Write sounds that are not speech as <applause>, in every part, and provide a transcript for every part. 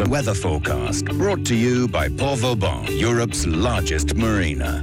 The weather forecast brought to you by Port Vauban, Europe's largest marina.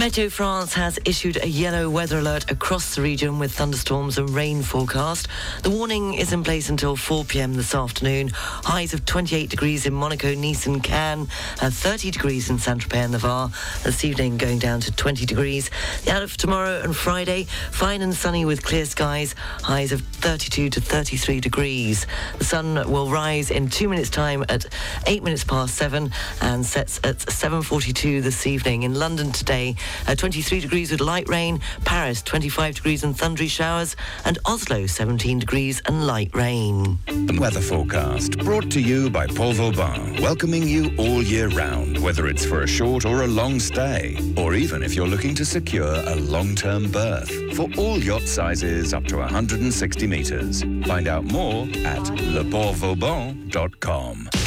Meteo France has issued a yellow weather alert across the region with thunderstorms and rain forecast. The warning is in place until 4 p.m. this afternoon. Highs of 28 degrees in Monaco, Nice and Cannes, uh, 30 degrees in Saint-Tropez and Navarre. This evening going down to 20 degrees. The out of tomorrow and Friday, fine and sunny with clear skies, highs of 32 to 33 degrees. The sun will rise in two minutes time at 8 minutes past 7 and sets at 7.42 this evening. In London today, uh, 23 degrees with light rain, Paris 25 degrees and thundery showers, and Oslo 17 degrees and light rain. The weather forecast brought to you by Port Vauban, welcoming you all year round, whether it's for a short or a long stay, or even if you're looking to secure a long-term berth. For all yacht sizes up to 160 metres. Find out more at leportvauban.com.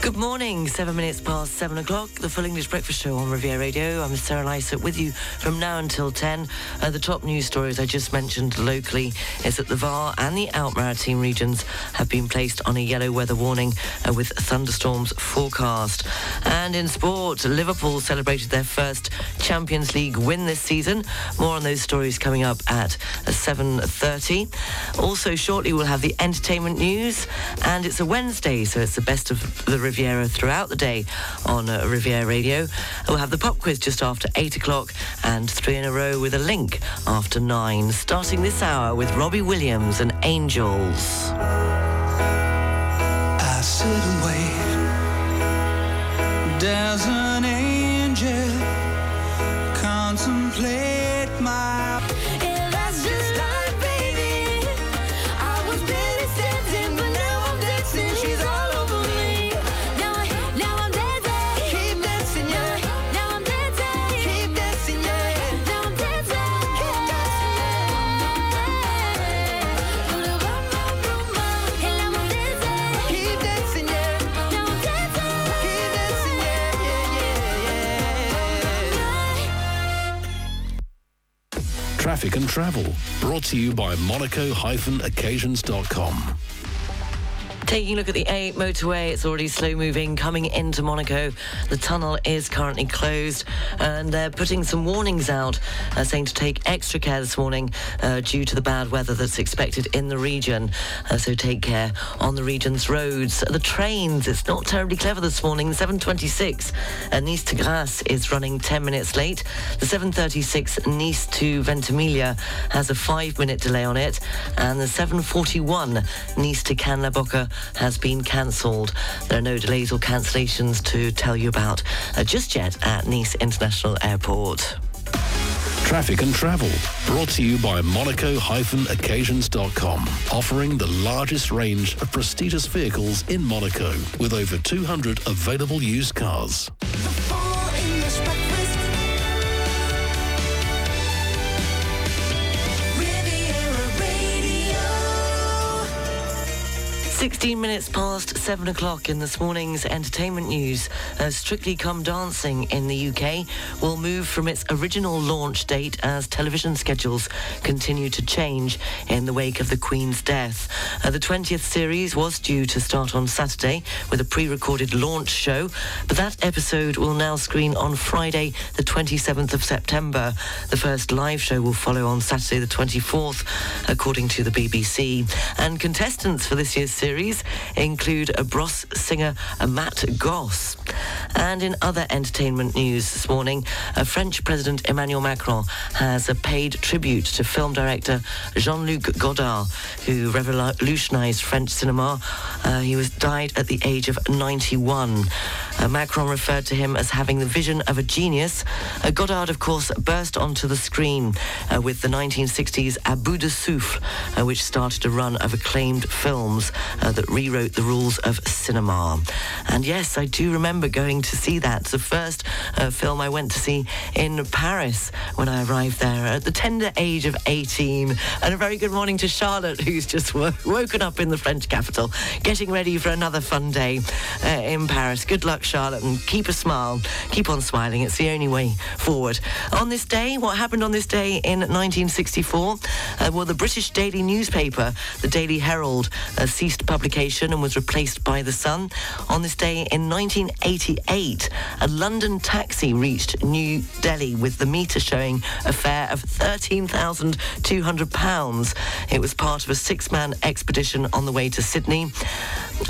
Good morning, seven minutes past seven o'clock, the Full English Breakfast Show on Riviera Radio. I'm Sarah Lysett with you from now until 10. Uh, the top news stories I just mentioned locally is that the VAR and the Alpes-Maritimes regions have been placed on a yellow weather warning uh, with thunderstorms forecast. And in sport, Liverpool celebrated their first Champions League win this season. More on those stories coming up at 7.30. Also, shortly we'll have the entertainment news. And it's a Wednesday, so it's the best of the Riviera throughout the day on uh, Riviera Radio. We'll have the pop quiz just after 8 o'clock and three in a row with a link after 9. Starting this hour with Robbie Williams and Angels. I sit and wait. There's an angel contemplate Traffic and travel brought to you by monaco-occasions.com. Taking a look at the A motorway, it's already slow moving coming into Monaco. The tunnel is currently closed and they're putting some warnings out uh, saying to take extra care this morning uh, due to the bad weather that's expected in the region. Uh, so take care on the region's roads. The trains, it's not terribly clever this morning. The 726 uh, Nice to Grasse is running 10 minutes late. The 736 Nice to Ventimiglia has a five minute delay on it. And the 741 Nice to Cannes-la-Bocca has been cancelled. There are no delays or cancellations to tell you about uh, just yet at Nice International Airport. Traffic and travel brought to you by monaco-occasions.com, offering the largest range of prestigious vehicles in Monaco with over 200 available used cars. 16 minutes past 7 o'clock in this morning's entertainment news. Uh, Strictly Come Dancing in the UK will move from its original launch date as television schedules continue to change in the wake of the Queen's death. Uh, the 20th series was due to start on Saturday with a pre-recorded launch show, but that episode will now screen on Friday, the 27th of September. The first live show will follow on Saturday, the 24th, according to the BBC. And contestants for this year's series include a Bros singer, Matt Goss. And in other entertainment news this morning, French President Emmanuel Macron has uh, paid tribute to film director Jean-Luc Godard, who revolutionized French cinema. Uh, he was died at the age of 91. Uh, Macron referred to him as having the vision of a genius. Uh, Godard, of course, burst onto the screen uh, with the 1960s À bout de souffle, uh, which started a run of acclaimed films. Uh, that rewrote the rules of cinema. And yes, I do remember going to see that. It's the first uh, film I went to see in Paris when I arrived there at the tender age of 18. And a very good morning to Charlotte, who's just wo- woken up in the French capital, getting ready for another fun day uh, in Paris. Good luck, Charlotte, and keep a smile. Keep on smiling. It's the only way forward. On this day, what happened on this day in 1964? Uh, well, the British daily newspaper, the Daily Herald, uh, ceased publication and was replaced by The Sun. On this day in 1988, a London taxi reached New Delhi with the meter showing a fare of £13,200. It was part of a six-man expedition on the way to Sydney.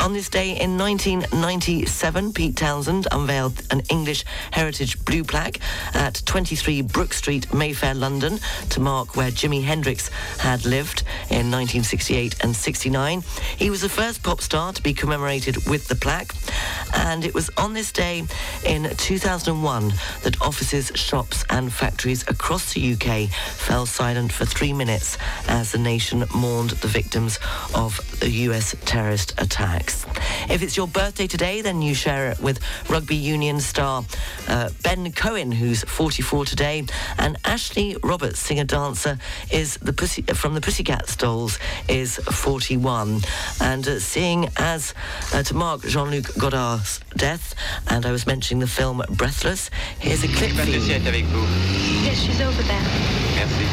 On this day in 1997, Pete Townshend unveiled an English heritage blue plaque at 23 Brook Street, Mayfair, London, to mark where Jimi Hendrix had lived in 1968 and 69. He was the first pop star to be commemorated with the plaque, and it was on this day in 2001 that offices, shops, and factories across the UK fell silent for three minutes as the nation mourned the victims of the US terrorist attacks. If it's your birthday today, then you share it with rugby union star uh, Ben Cohen, who's 44 today, and Ashley Roberts, singer-dancer, is the Pussy, from the Pussycat Dolls, is 41. And uh, seeing as uh, to mark Jean-Luc Godard's death, and I was mentioning the film Breathless, here's a clip for you. Est avec vous. Yes, she's over there. Merci.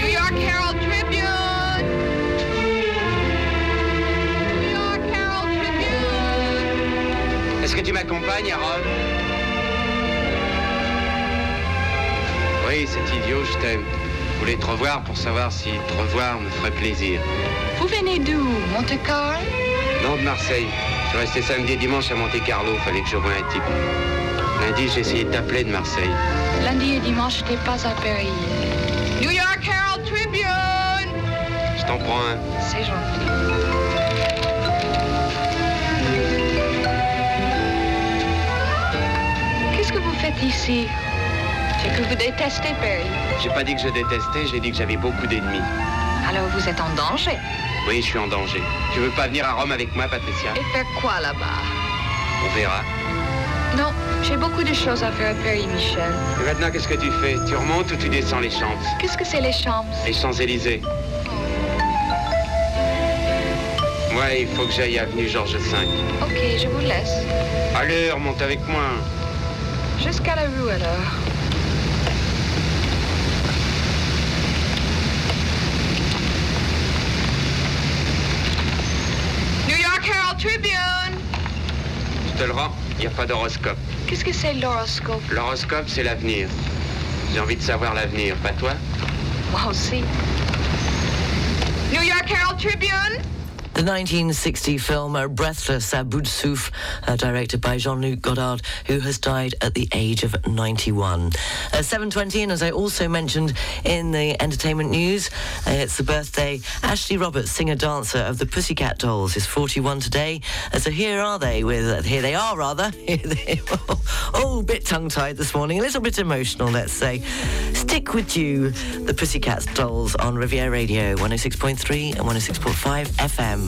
New York Herald Tribune. New York Herald Tribune. Est-ce que tu m'accompagnes à Rome Oui, c'est idiot, je t'aime. Je voulais te revoir pour savoir si te revoir me ferait plaisir. Vous venez d'où? Monte-Carlo Non, de Marseille. Je suis resté samedi et dimanche à Monte-Carlo, fallait que je voie un type. Lundi, j'ai essayé de t'appeler de Marseille. Lundi et dimanche, je n'étais pas à Paris. New York Herald Tribune. Je t'en prends un. C'est gentil. Qu'est-ce que vous faites ici? C'est que vous détestez Paris. J'ai pas dit que je détestais, j'ai dit que j'avais beaucoup d'ennemis. Alors vous êtes en danger. Oui, je suis en danger. Tu veux pas venir à Rome avec moi, Patricia? Et faire quoi là-bas? On verra. Non, j'ai beaucoup de choses à faire à Paris, Michel. Et maintenant, qu'est-ce que tu fais? Tu remontes ou tu descends les Champs? Qu'est-ce que c'est les Champs? Les Champs-Élysées. Moi, il faut que j'aille avenue Georges V. Ok, je vous laisse. Allez, remonte avec moi. Jusqu'à la rue alors. New York Herald Tribune. Je te le rends, il n'y a pas d'horoscope. Qu'est-ce que c'est l'horoscope? L'horoscope, c'est l'avenir. J'ai envie de savoir l'avenir, pas toi? Moi aussi. New York Herald Tribune? The 1960 film uh, Breathless, à bout de souffle, uh, directed by Jean-Luc Godard, who has died at the age of 91. Uh, 7.20, and as I also mentioned in the entertainment news, uh, it's the birthday. Ashley Roberts, singer-dancer of the Pussycat Dolls, is 41 today. Uh, so here are they with, uh, here they are rather. <laughs> Oh, a bit tongue-tied this morning, a little bit emotional, let's say. Stick with you, the Pussycat Dolls on Riviera Radio, 106.3 and 106.5 FM.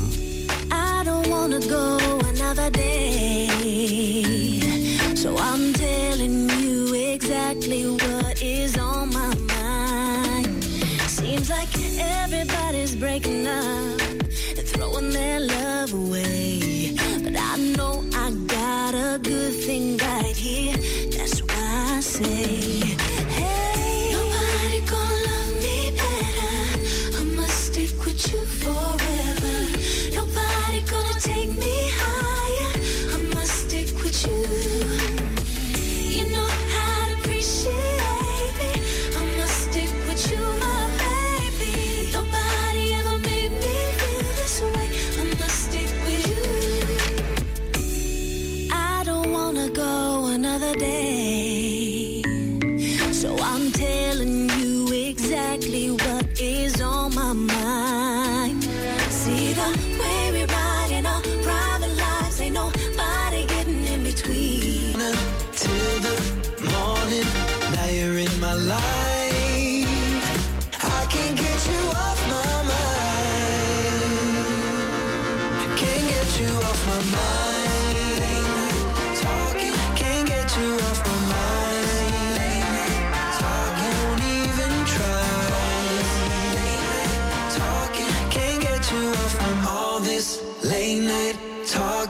I don't wanna go another day. So I'm telling you exactly what is on my mind. Seems like everybody's breaking up and throwing their love away. But I know I got a good thing right here. That's why I say, Hey, nobody gonna love me better. I must stick with you stick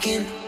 again.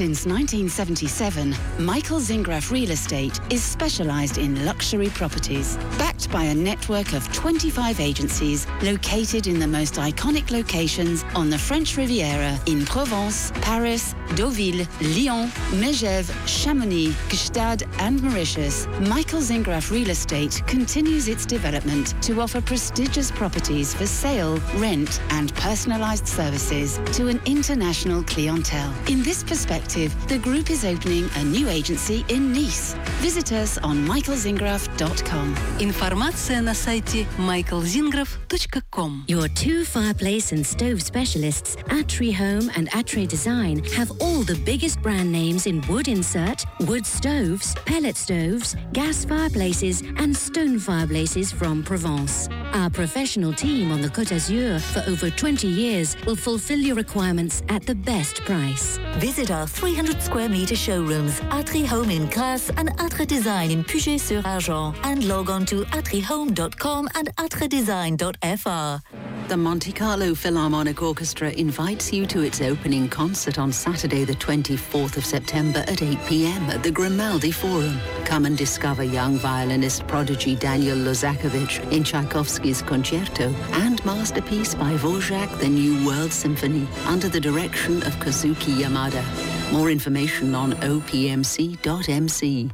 Since 1977, Michael Zingraf Real Estate is specialized in luxury properties. Backed by a network of 25 agencies located in the most iconic locations on the French Riviera in Provence, Paris, Deauville, Lyon, Megève, Chamonix, Gstaad, and Mauritius, Michael Zingraf Real Estate continues its development to offer prestigious properties for sale, rent, and personalized services to an international clientele. In this perspective, the group is opening a new agency in Nice. Visit us on michaelzingraf.com. Информация на сайте michaelzingraf.com. Your two fireplace and stove specialists, Atri Home and Atri Design, have all the biggest brand names in wood insert, wood stoves, pellet stoves, gas fireplaces, and stone fireplaces from Provence. Our professional team on the Côte d'Azur for over 20 years will fulfill your requirements at the best price. Visit our 300 square meter showrooms, Atre Home in Grasse and Atre Design in Puget-sur-Argens, and log on to atrehome.com and atredesign.fr. The Monte Carlo Philharmonic Orchestra invites you to its opening concert on Saturday, the 24th of September at 8 p.m. at the Grimaldi Forum. Come and discover young violinist prodigy Daniel Lozakovich in Tchaikovsky's Concerto and masterpiece by Dvorak, the New World Symphony, under the direction of Kazuki Yamada. More information on opmc.mc.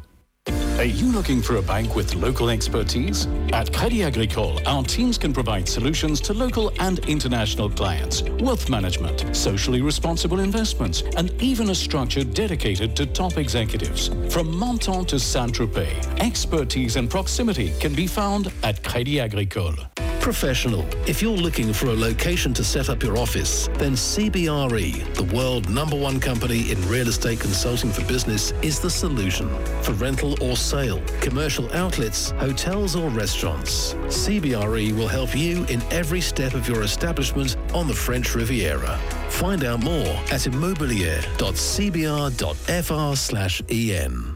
Are you looking for a bank with local expertise? At Crédit Agricole, our teams can provide solutions to local and international clients, wealth management, socially responsible investments, and even a structure dedicated to top executives. From Menton to Saint-Tropez, expertise and proximity can be found at Crédit Agricole. Professional. If you're looking for a location to set up your office, then CBRE, the world number one company in real estate consulting for business, is the solution. For rental or sale, commercial outlets, hotels or restaurants, CBRE will help you in every step of your establishment on the French Riviera. Find out more at immobilier.cbre.fr/en.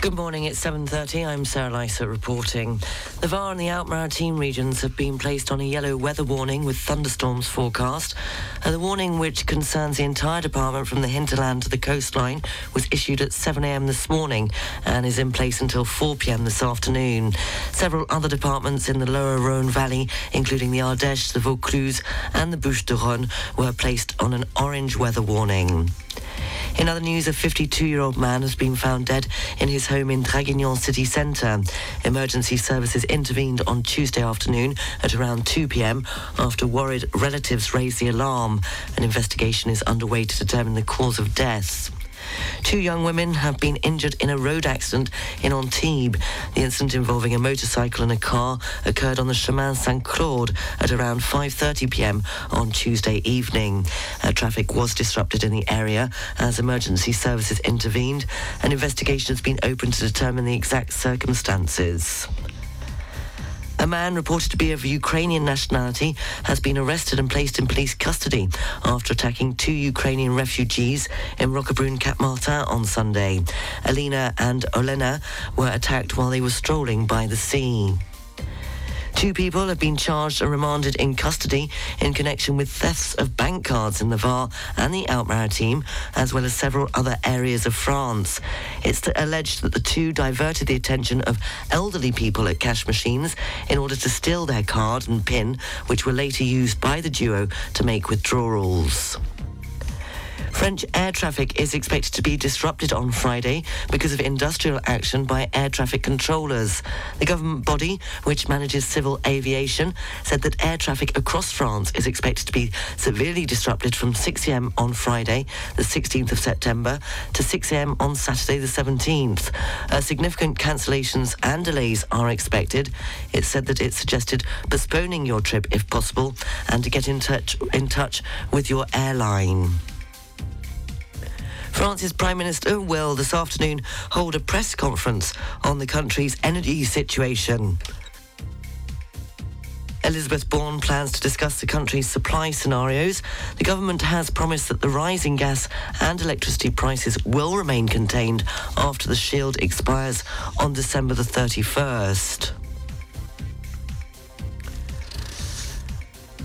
Good morning, it's 7.30. I'm Sarah Lysa reporting. The VAR and the Alpes-Maritimes regions have been placed on a yellow weather warning with thunderstorms forecast. Uh, the warning, which concerns the entire department from the hinterland to the coastline, was issued at 7am this morning and is in place until 4pm this afternoon. Several other departments in the lower Rhone Valley, including the Ardèche, the Vaucluse and the Bouches-du-Rhône, were placed on an orange weather warning. In other news, a 52-year-old man has been found dead in his home in Draguignan city centre. Emergency services intervened on Tuesday afternoon at around 2 p.m. after worried relatives raised the alarm. An investigation is underway to determine the cause of death. Two young women have been injured in a road accident in Antibes. The incident involving a motorcycle and a car occurred on the Chemin Saint-Claude at around 5.30 p.m. on Tuesday evening. Uh, traffic was disrupted in the area as emergency services intervened. An investigation has been opened to determine the exact circumstances. A man reported to be of Ukrainian nationality has been arrested and placed in police custody after attacking two Ukrainian refugees in Roquebrune Cap Martin on Sunday. Alina and Olena were attacked while they were strolling by the sea. Two people have been charged and remanded in custody in connection with thefts of bank cards in the Var and the Alpes-Maritimes, as well as several other areas of France. It's alleged that the two diverted the attention of elderly people at cash machines in order to steal their card and PIN, which were later used by the duo to make withdrawals. French air traffic is expected to be disrupted on Friday because of industrial action by air traffic controllers. The government body, which manages civil aviation, said that air traffic across France is expected to be severely disrupted from 6 a.m. on Friday, the 16th of September, to 6 a.m. on Saturday, the 17th. Uh, significant cancellations and delays are expected. It said that it suggested postponing your trip if possible and to get in touch in touch with your airline. France's Prime Minister will this afternoon hold a press conference on the country's energy situation. Elizabeth Borne plans to discuss the country's supply scenarios. The government has promised that the rising gas and electricity prices will remain contained after the shield expires on December the 31st.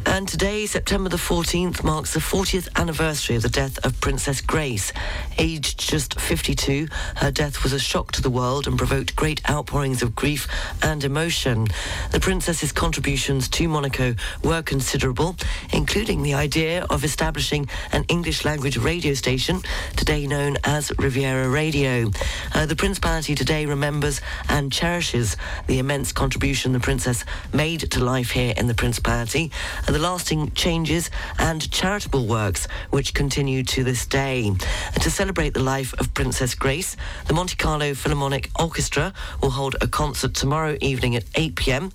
And today, September the 14th, marks the 40th anniversary of the death of Princess Grace. Aged just 52, her death was a shock to the world and provoked great outpourings of grief and emotion. The princess's contributions to Monaco were considerable, including the idea of establishing an English language radio station, today known as Riviera Radio. Uh, the Principality today remembers and cherishes the immense contribution the princess made to life here in the Principality the lasting changes and charitable works which continue to this day. And To celebrate the life of Princess Grace, the Monte Carlo Philharmonic Orchestra will hold a concert tomorrow evening at 8 pm.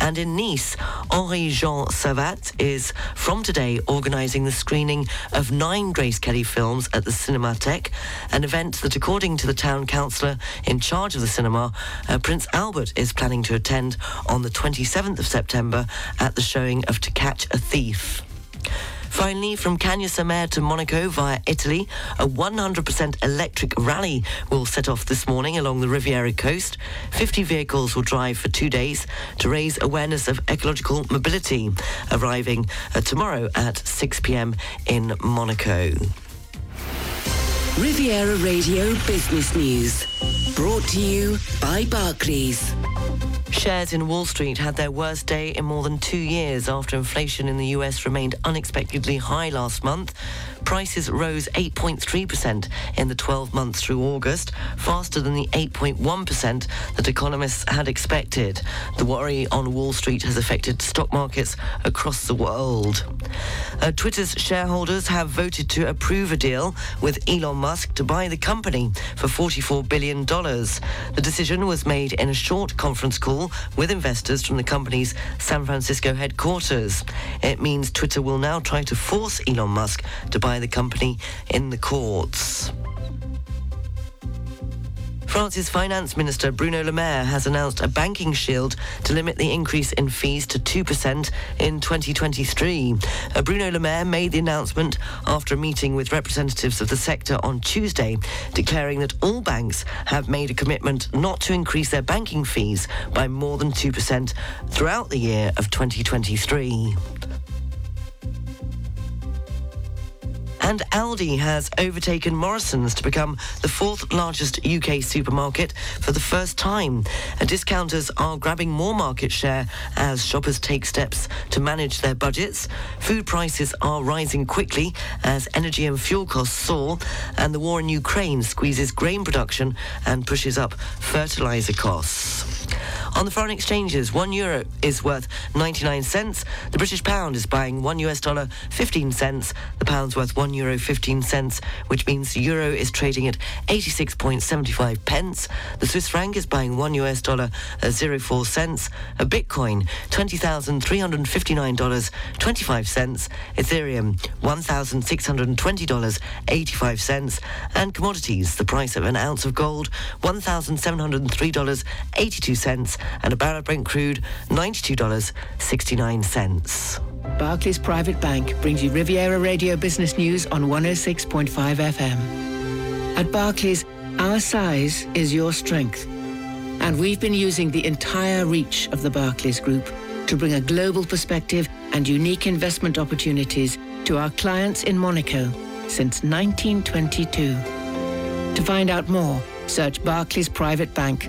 And in Nice, Henri Jean Savat is from today organising the screening of nine Grace Kelly films at the Cinematheque, an event that, according to the town councillor in charge of the cinema, uh, Prince Albert is planning to attend on the 27th of September at the showing of To Catch a Thief. Finally, from Cagnes-sur-Mer to Monaco via Italy, a 100% electric rally will set off this morning along the Riviera coast. 50 vehicles will drive for two days to raise awareness of ecological mobility, arriving uh, tomorrow at 6 p.m. in Monaco. Riviera Radio Business News. Brought to you by Barclays. Shares in Wall Street had their worst day in more than two years after inflation in the US remained unexpectedly high last month. Prices rose 8.3% in the 12 months through August, faster than the 8.1% that economists had expected. The worry on Wall Street has affected stock markets across the world. Uh, Twitter's shareholders have voted to approve a deal with Elon Musk to buy the company for $44 billion. The decision was made in a short conference call with investors from the company's San Francisco headquarters. It means Twitter will now try to force Elon Musk to buy the company in the courts. France's Finance Minister Bruno Le Maire has announced a banking shield to limit the increase in fees to 2% in 2023. Uh, Bruno Le Maire made the announcement after a meeting with representatives of the sector on Tuesday, declaring that all banks have made a commitment not to increase their banking fees by more than 2% throughout the year of 2023. And Aldi has overtaken Morrison's to become the fourth largest UK supermarket for the first time. Uh, discounters are grabbing more market share as shoppers take steps to manage their budgets. Food prices are rising quickly as energy and fuel costs soar, and the war in Ukraine squeezes grain production and pushes up fertilizer costs. On the foreign exchanges, one euro is worth 99 cents. The British pound is buying one US dollar 15 cents. The pound's worth one euro 15 cents, which means the euro is trading at 86.75 pence. The Swiss franc is buying one US dollar uh, at 04 cents. A Bitcoin, $20,359.25 cents. Ethereum, $1,620.85 cents. And commodities, the price of an ounce of gold, $1,703.82 cents and a barrel of Brent crude, $92.69. Barclays Private Bank brings you Riviera Radio Business News on 106.5 FM. At Barclays, our size is your strength. And we've been using the entire reach of the Barclays Group to bring a global perspective and unique investment opportunities to our clients in Monaco since 1922. To find out more, search Barclays Private Bank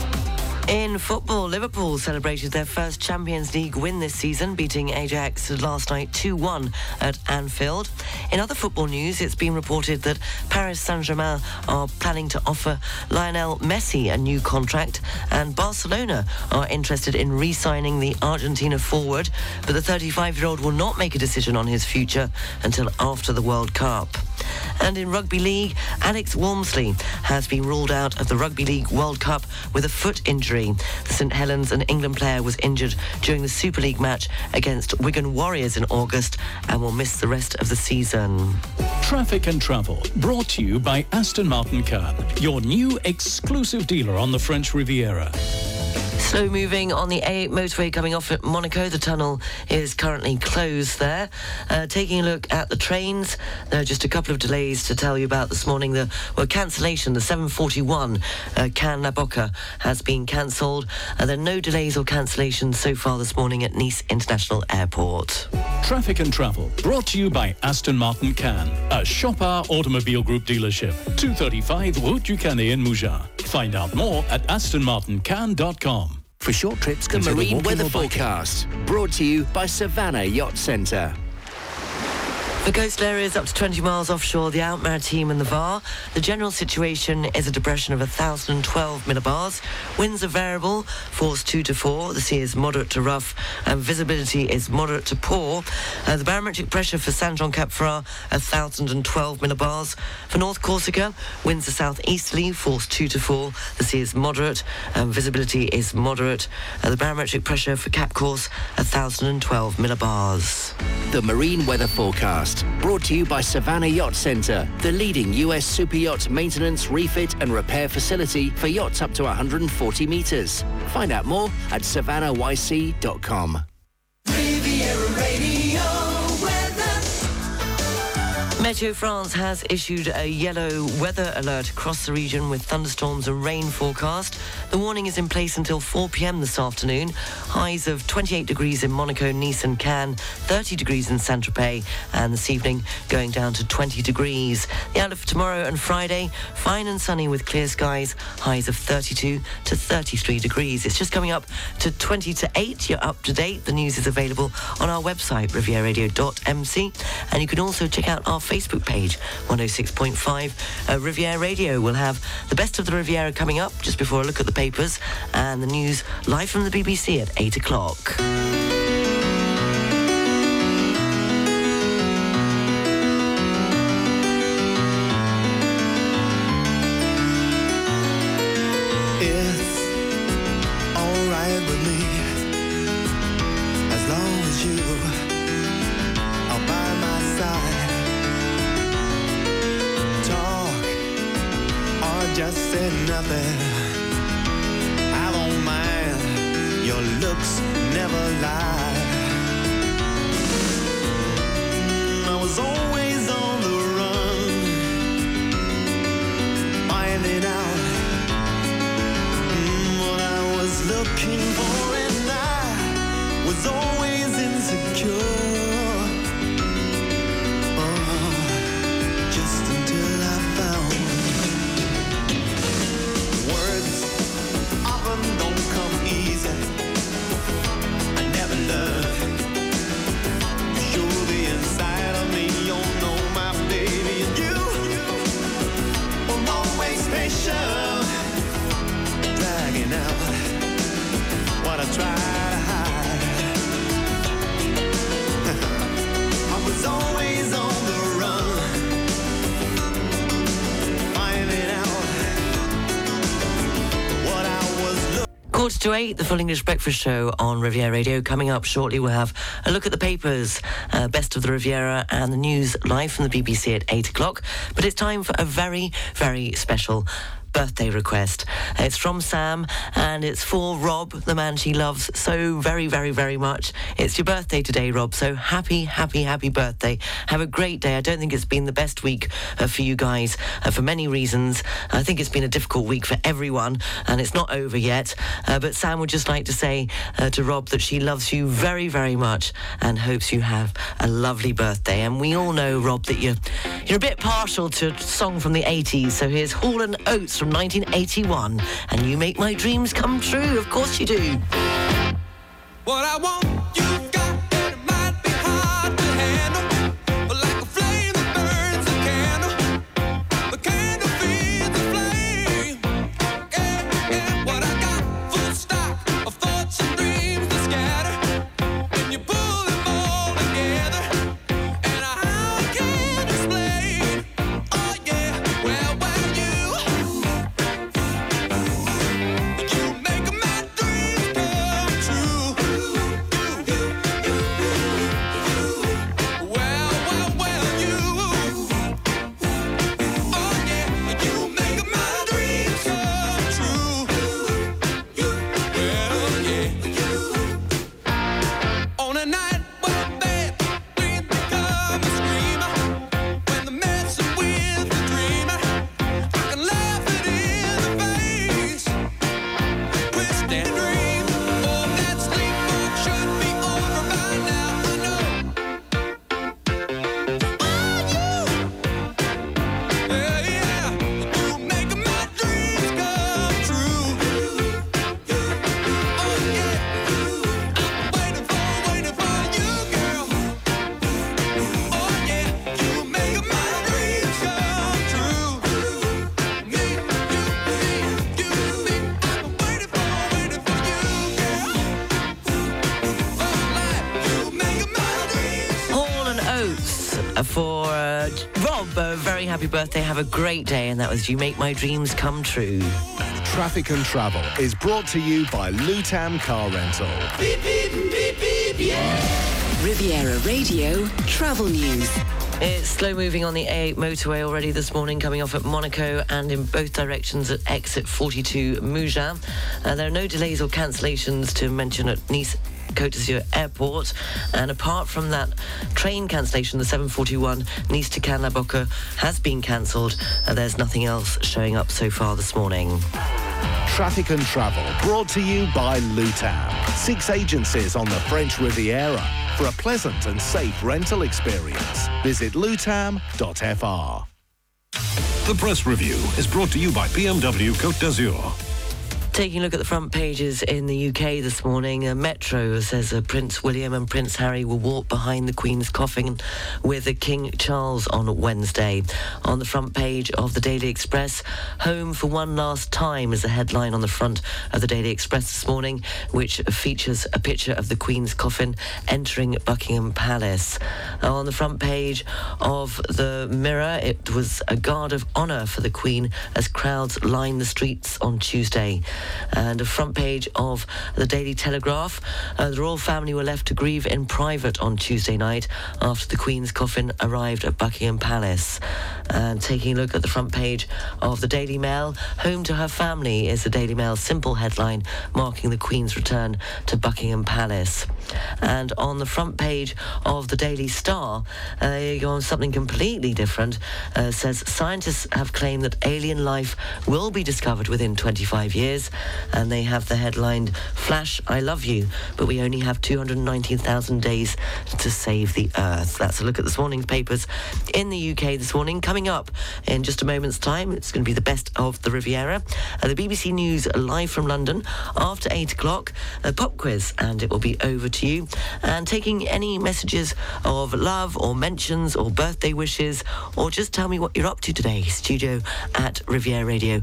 In football, Liverpool celebrated their first Champions League win this season, beating Ajax last night 2-1 at Anfield. In other football news, it's been reported that Paris Saint-Germain are planning to offer Lionel Messi a new contract, and Barcelona are interested in re-signing the Argentina forward, but the 35-year-old will not make a decision on his future until after the World Cup. And in Rugby League, Alex Walmsley has been ruled out of the Rugby League World Cup with a foot injury. The St Helens and England player was injured during the Super League match against Wigan Warriors in August and will miss the rest of the season. Traffic and travel brought to you by Aston Martin Cannes, your new exclusive dealer on the French Riviera. Slow moving on the A8 motorway coming off at Monaco. The tunnel is currently closed there. Uh, taking a look at the trains, there are just a couple of delays to tell you about this morning. The well, cancellation, the 741 uh, Cannes La has been cancelled. Uh, there are no delays or cancellations so far this morning at Nice International Airport. Traffic and travel brought to you by Aston Martin Cannes, a Chopard Automobile Group dealership, 235 Route du Canet in Mougins. Find out more at astonmartincannes.com. For short trips, The Marine Weather. Forecast, brought to you by Savannah Yacht Centre. The coastal areas up to 20 miles offshore, the Alpes-Maritimes and the VAR. The general situation is a depression of 1,012 millibars. Winds are variable, force 2 to 4. The sea is moderate to rough, and visibility is moderate to poor. Uh, the barometric pressure for Saint Jean Cap Ferrat, 1,012 millibars. For North Corsica, winds are southeasterly, force 2 to 4. The sea is moderate, and visibility is moderate. Uh, the barometric pressure for Cap Corse, 1,012 millibars. The Marine Weather Forecast, brought to you by Savannah Yacht Centre, the leading US super yacht maintenance, refit and repair facility for yachts up to 140 metres. Find out more at savannahYC.com. Meteo France has issued a yellow weather alert across the region with thunderstorms and rain forecast. The warning is in place until 4 p.m. this afternoon. Highs of 28 degrees in Monaco, Nice and Cannes, 30 degrees in Saint-Tropez, and this evening going down to 20 degrees. The outlook for tomorrow and Friday, fine and sunny with clear skies, highs of 32 to 33 degrees. It's just coming up to 20 to 8. You're up to date. The news is available on our website, rivieradio.mc, and you can also check out our Facebook page, 106.5 uh, Riviera Radio. We'll have the best of the Riviera coming up just before a look at the papers and the news live from the BBC at 8 o'clock. The Full English Breakfast Show on Riviera Radio. Coming up shortly, we'll have a look at the papers, uh, best of the Riviera, and the news live from the BBC at eight o'clock. But it's time for a very, very special birthday request. It's from Sam, and it's for Rob, the man she loves so very, very, very much. It's your birthday today, Rob. So happy, happy, happy birthday. Have a great day. I don't think it's been the best week uh, for you guys uh, for many reasons. I think it's been a difficult week for everyone, and it's not over yet. Uh, but Sam would just like to say uh, to Rob that she loves you very, very much and hopes you have a lovely birthday. And we all know, Rob, that you're you're a bit partial to a song from the 80s. So here's Hall and Oates from 1981. And you make my dreams come true. Of course you do. What I want, you've Rob. A very happy birthday. Have a great day. And that was You Make My Dreams Come True. Traffic and travel is brought to you by Lutam Car Rental. Beep, beep, beep, beep, yeah. Riviera Radio Travel News. It's slow moving on the A8 motorway already this morning, coming off at Monaco and in both directions at exit 42 Mougins. Uh, there are no delays or cancellations to mention at Nice. Côte d'Azur Airport, and apart from that train cancellation, the 741 Nice to Cannes La Bocca has been cancelled. Uh, there's nothing else showing up so far this morning. Traffic and travel brought to you by Lutam. Six agencies on the French Riviera for a pleasant and safe rental experience. Visit lutam.fr. The press review is brought to you by BMW Côte d'Azur. Taking a look at the front pages in the UK this morning, uh, Metro says uh, Prince William and Prince Harry will walk behind the Queen's coffin with uh, King Charles on Wednesday. On the front page of the Daily Express, Home for One Last Time is the headline on the front of the Daily Express this morning, which features a picture of the Queen's coffin entering Buckingham Palace. On the front page of the Mirror, it was a guard of honour for the Queen as crowds lined the streets on Tuesday. And a front page of the Daily Telegraph. Uh, the royal family were left to grieve in private on Tuesday night after the Queen's coffin arrived at Buckingham Palace. And taking a look at the front page of the Daily Mail, Home to Her Family is the Daily Mail's simple headline marking the Queen's return to Buckingham Palace. And on the front page of the Daily Star, uh, on something completely different. Uh, says scientists have claimed that alien life will be discovered within 25 years, and they have the headline "Flash, I love you," but we only have 219,000 days to save the Earth. That's a look at this morning's papers in the UK this morning. Coming up in just a moment's time, it's going to be the best of the Riviera. Uh, the BBC News live from London after eight o'clock. A pop quiz, and it will be over to you. And taking any messages of love or mentions or birthday wishes, or just tell me what you're up to today. Studio at rivieradio.mc.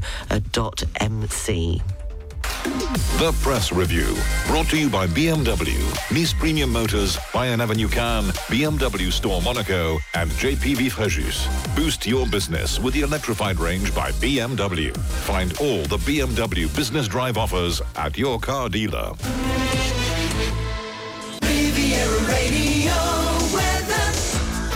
The press review brought to you by BMW, Nice Premium Motors, Bayern Avenue Cannes, BMW Store Monaco, and JPV Fréjus. Boost your business with the electrified range by BMW. Find all the BMW Business Drive offers at your car dealer. Riviera Radio.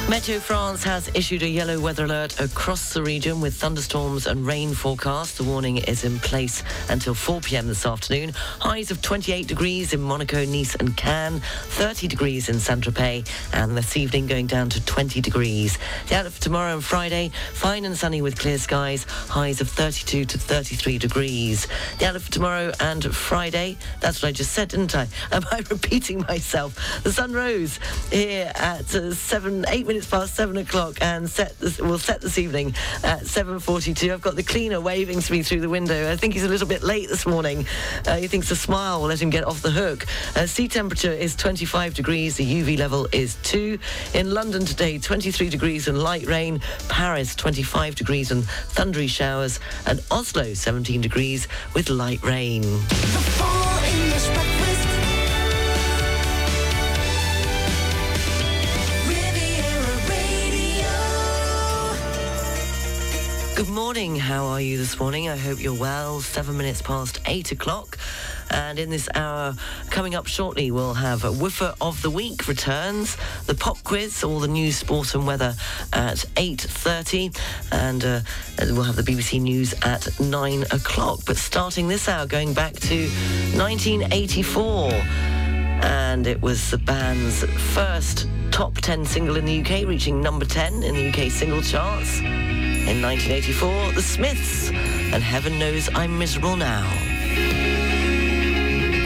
Meteo France has issued a yellow weather alert across the region with thunderstorms and rain forecast. The warning is in place until 4 p.m. this afternoon. Highs of 28 degrees in Monaco, Nice, and Cannes, 30 degrees in Saint-Tropez, and this evening going down to 20 degrees. The outlook for tomorrow and Friday, fine and sunny with clear skies, highs of 32 to 33 degrees. The outlook for tomorrow and Friday, that's what I just said, didn't I? <laughs> Am I repeating myself? The sun rose here at uh, 7, 8 minutes past seven o'clock, and set this, we'll set this evening at 7:42. I've got the cleaner waving to me through the window. I think he's a little bit late this morning. Uh, he thinks a smile will let him get off the hook. Uh, sea temperature is 25 degrees. The UV level is two. In London today, 23 degrees and light rain. Paris, 25 degrees and thundery showers, and Oslo, 17 degrees with light rain. Good morning. How are you this morning? I hope you're well. Seven minutes past eight o'clock. And in this hour, coming up shortly, we'll have Woofer of the Week returns, the pop quiz, all the news, sport and weather at 8.30. And uh, we'll have the BBC News at 9 o'clock. But starting this hour, going back to 1984. And it was the band's first top 10 single in the UK, reaching number 10 in the UK single charts. In 1984, The Smiths, and Heaven Knows I'm Miserable Now.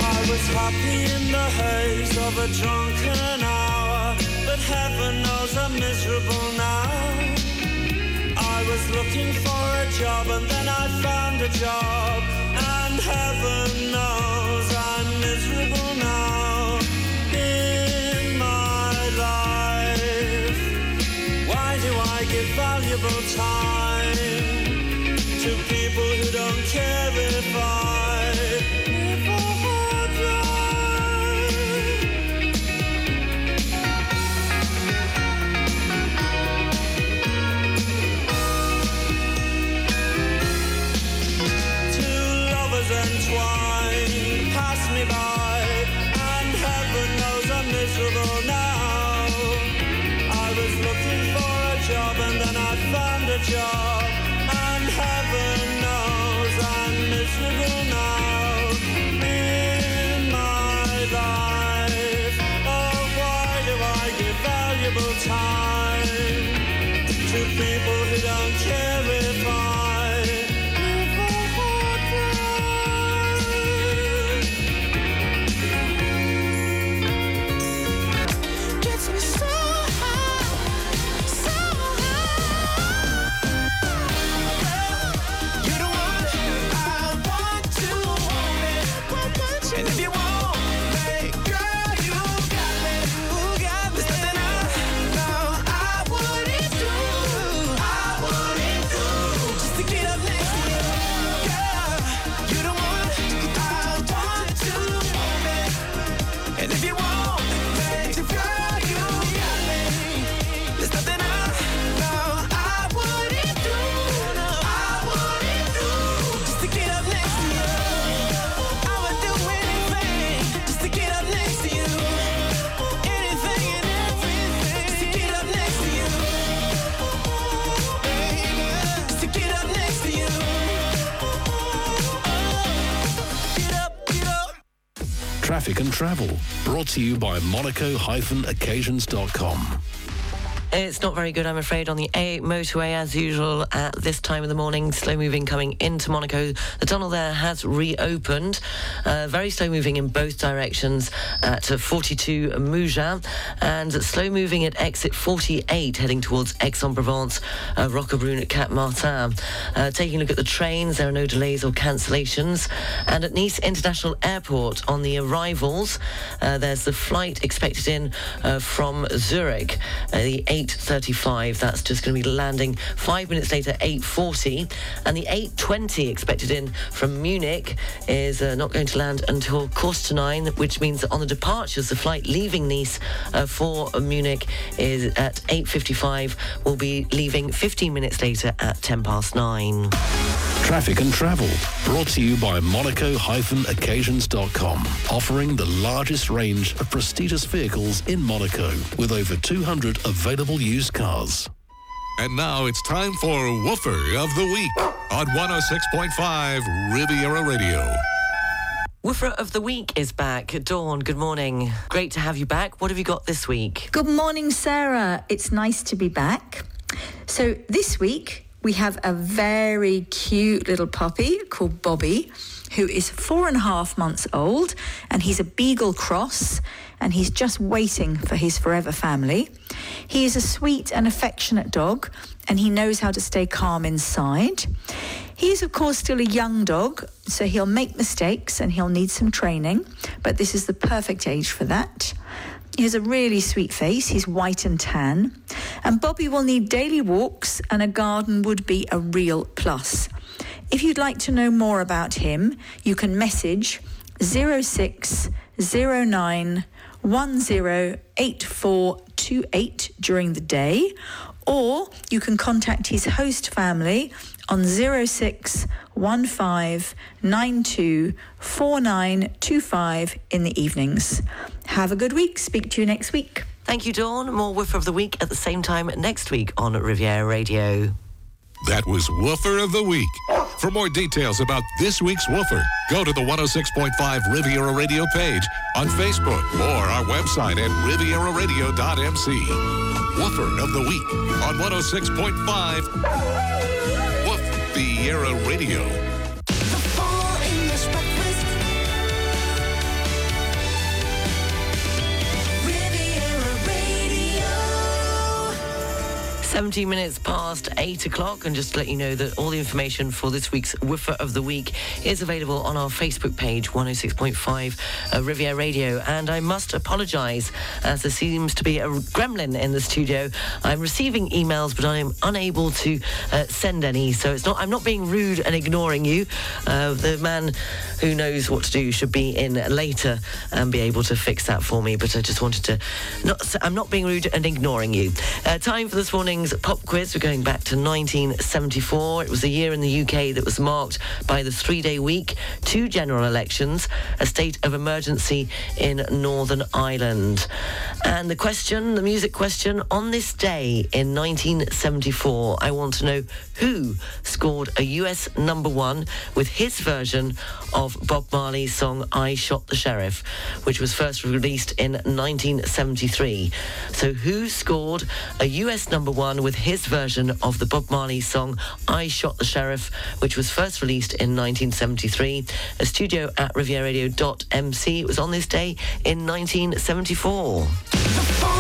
I was happy in the haze of a drunken hour, but heaven knows I'm miserable now. I was looking for a job and then I found a job, and heaven knows I'm valuable time to people who don't care travel, brought to you by monaco-occasions.com. It's not very good, I'm afraid, on the A8 motorway as usual at this time of the morning. Slow moving coming into Monaco. The tunnel there has reopened. Uh, very slow moving in both directions at uh, 42 Mougins and slow moving at exit 48 heading towards Aix-en-Provence, uh, Roquebrune at Cap Martin. Uh, taking a look at the trains, there are no delays or cancellations. And at Nice International Airport on the arrivals, uh, there's the flight expected in uh, from Zurich, uh, the 8.35. That's just going to be landing five minutes later, 8.40. And the 8.20 expected in from Munich is uh, not going to land until quarter to nine, which means that on the departures, the flight leaving Nice uh, for Munich is at 8.55. Will be leaving 15 minutes later at 10 past nine. Traffic and travel, brought to you by Monaco-occasions.com, offering the largest range of prestigious vehicles in Monaco, with over 200 available used cars. And now it's time for Woofer of the Week on 106.5 Riviera Radio. Woofer of the Week is back. Dawn, good morning. Great to have you back. What have you got this week? Good morning, Sarah. It's nice to be back. So, this week we have a very cute little puppy called Bobby, who is four and a half months old, and he's a Beagle Cross, and he's just waiting for his forever family. He is a sweet and affectionate dog, and he knows how to stay calm inside. He is, of course, still a young dog, so he'll make mistakes and he'll need some training, but this is the perfect age for that. He has a really sweet face. He's white and tan. And Bobby will need daily walks, and a garden would be a real plus. If you'd like to know more about him, you can message 0609 108428 during the day, or you can contact his host family on 0615924925 in the evenings. Have a good week. Speak to you next week. Thank you, Dawn. More Woofer of the Week at the same time next week on Riviera Radio. That was Woofer of the Week. For more details about this week's Woofer, go to the 106.5 Riviera Radio page on Facebook or our website at rivieraradio.mc. Woofer of the Week on 106.5 Woof Viera Radio. 17 minutes past 8 o'clock, and just to let you know that all the information for this week's Woofer of the Week is available on our Facebook page, 106.5 uh, Riviera Radio. And I must apologise, as there seems to be a gremlin in the studio. I'm receiving emails, but I'm unable to uh, send any, so it's not. I'm not being rude and ignoring you. Uh, the man who knows what to do should be in later and be able to fix that for me. But I just wanted to. Not, I'm not being rude and ignoring you. Uh, time for this morning's pop quiz. We're going back to 1974. It was a year in the UK that was marked by the three-day week, two general elections, a state of emergency in Northern Ireland, and the question, the music question, on this day in 1974, I want to know who scored a US number one with his version of Bob Marley's song I Shot the Sheriff, which was first released in 1973. So, who scored a US number one with his version of the Bob Marley song I Shot the Sheriff, which was first released in 1973? A studio at rivieraradio.mc. Was on this day in 1974.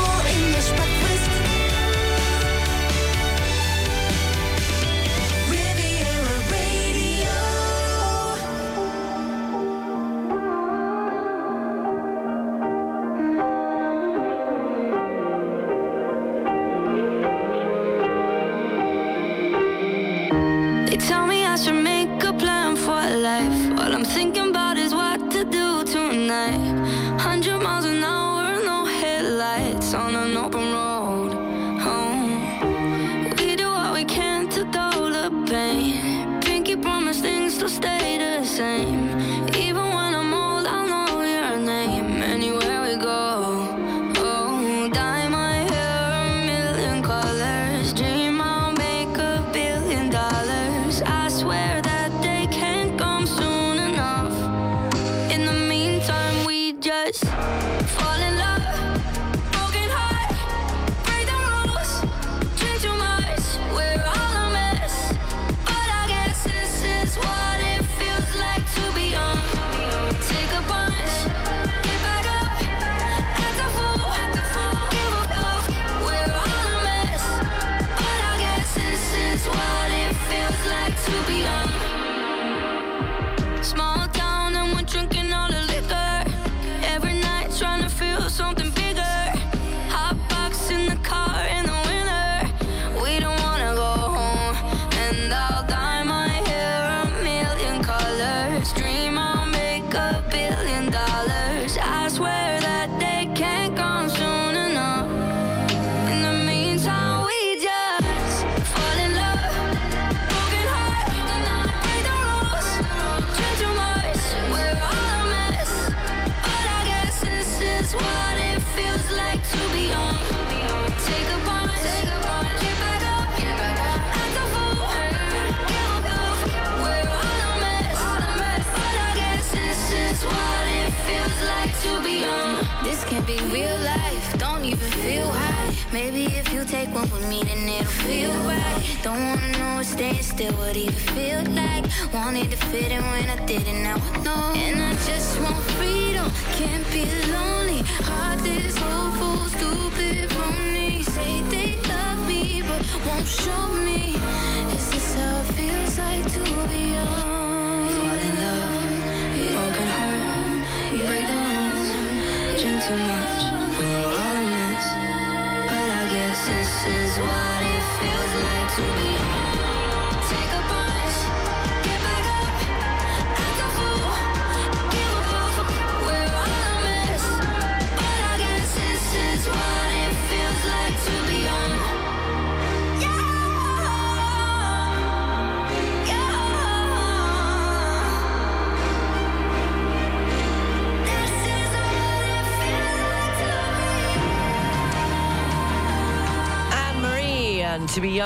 Too much,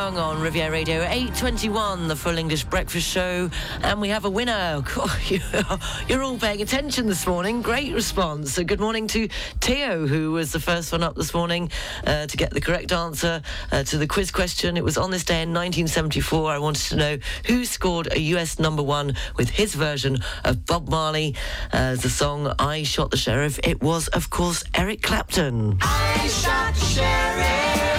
Young on Riviera Radio 821, the full English breakfast show. And we have a winner. <laughs> You're- all paying attention this morning. Great response. So good morning to Theo, who was the first one up this morning uh, to get the correct answer uh, to the quiz question. It was on this day in 1974. I wanted to know who scored a US number one with his version of Bob Marley as the song I Shot the Sheriff. It was, of course, Eric Clapton. I shot the sheriff,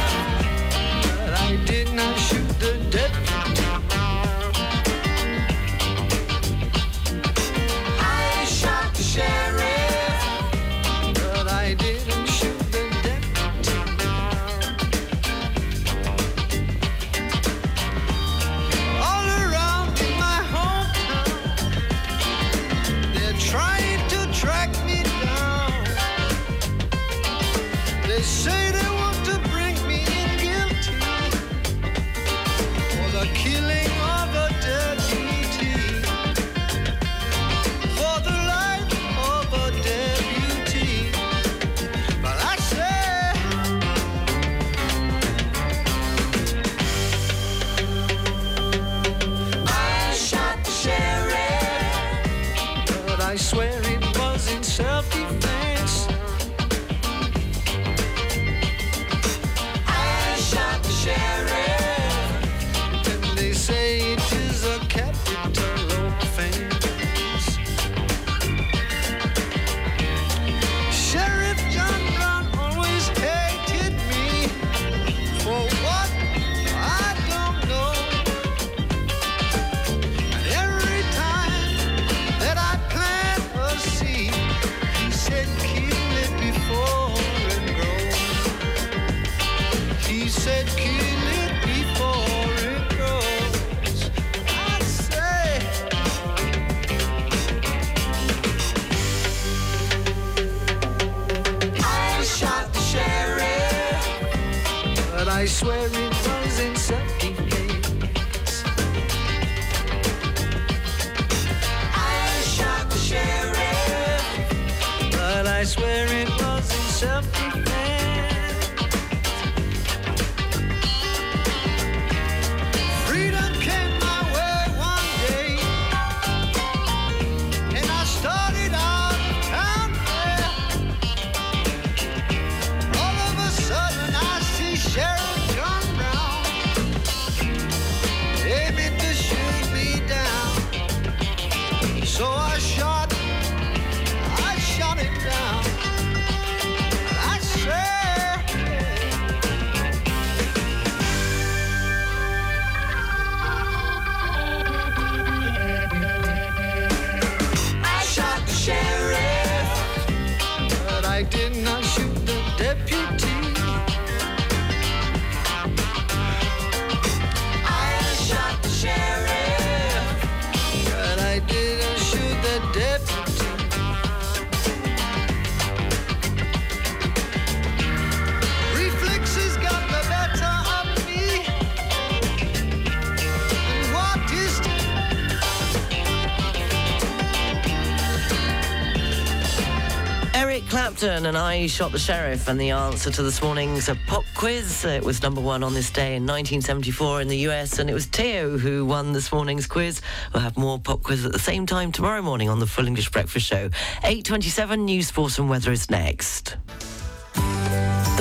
And I shot the sheriff, and the answer to this morning's pop quiz. It was number one on this day in 1974 in the US, and it was Theo who won this morning's quiz. We'll have more pop quiz at the same time tomorrow morning on the Full English Breakfast Show. 8:27 news, Sports and weather is next.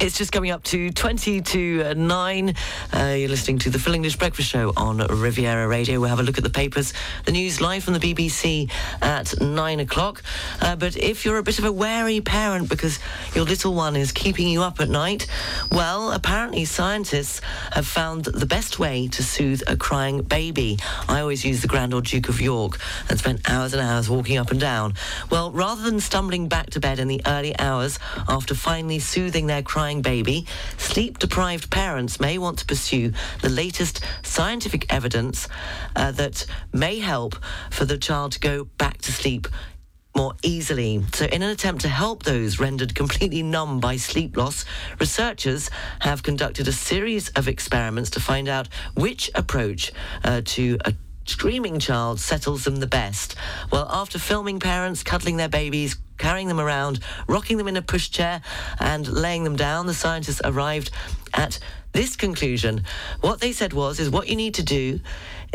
it's just coming up to 20 to uh, 9. Uh, you're listening to the Full English Breakfast Show on Riviera Radio. We'll have a look at the papers, the news live from the BBC at 9 o'clock. Uh, but if you're a bit of a wary parent because your little one is keeping you up at night, well, apparently scientists have found the best way to soothe a crying baby. I always use the Grand Old Duke of York and spent hours and hours walking up and down. Well, rather than stumbling back to bed in the early hours after finally soothing their crying baby, sleep deprived parents may want to pursue the latest scientific evidence uh, that may help for the child to go back to sleep more easily. So, in an attempt to help those rendered completely numb by sleep loss, researchers have conducted a series of experiments to find out which approach uh, to a screaming child settles them the best. Well, after filming parents cuddling their babies, carrying them around, rocking them in a pushchair, and laying them down, the scientists arrived at this conclusion. What they said was, is what you need to do.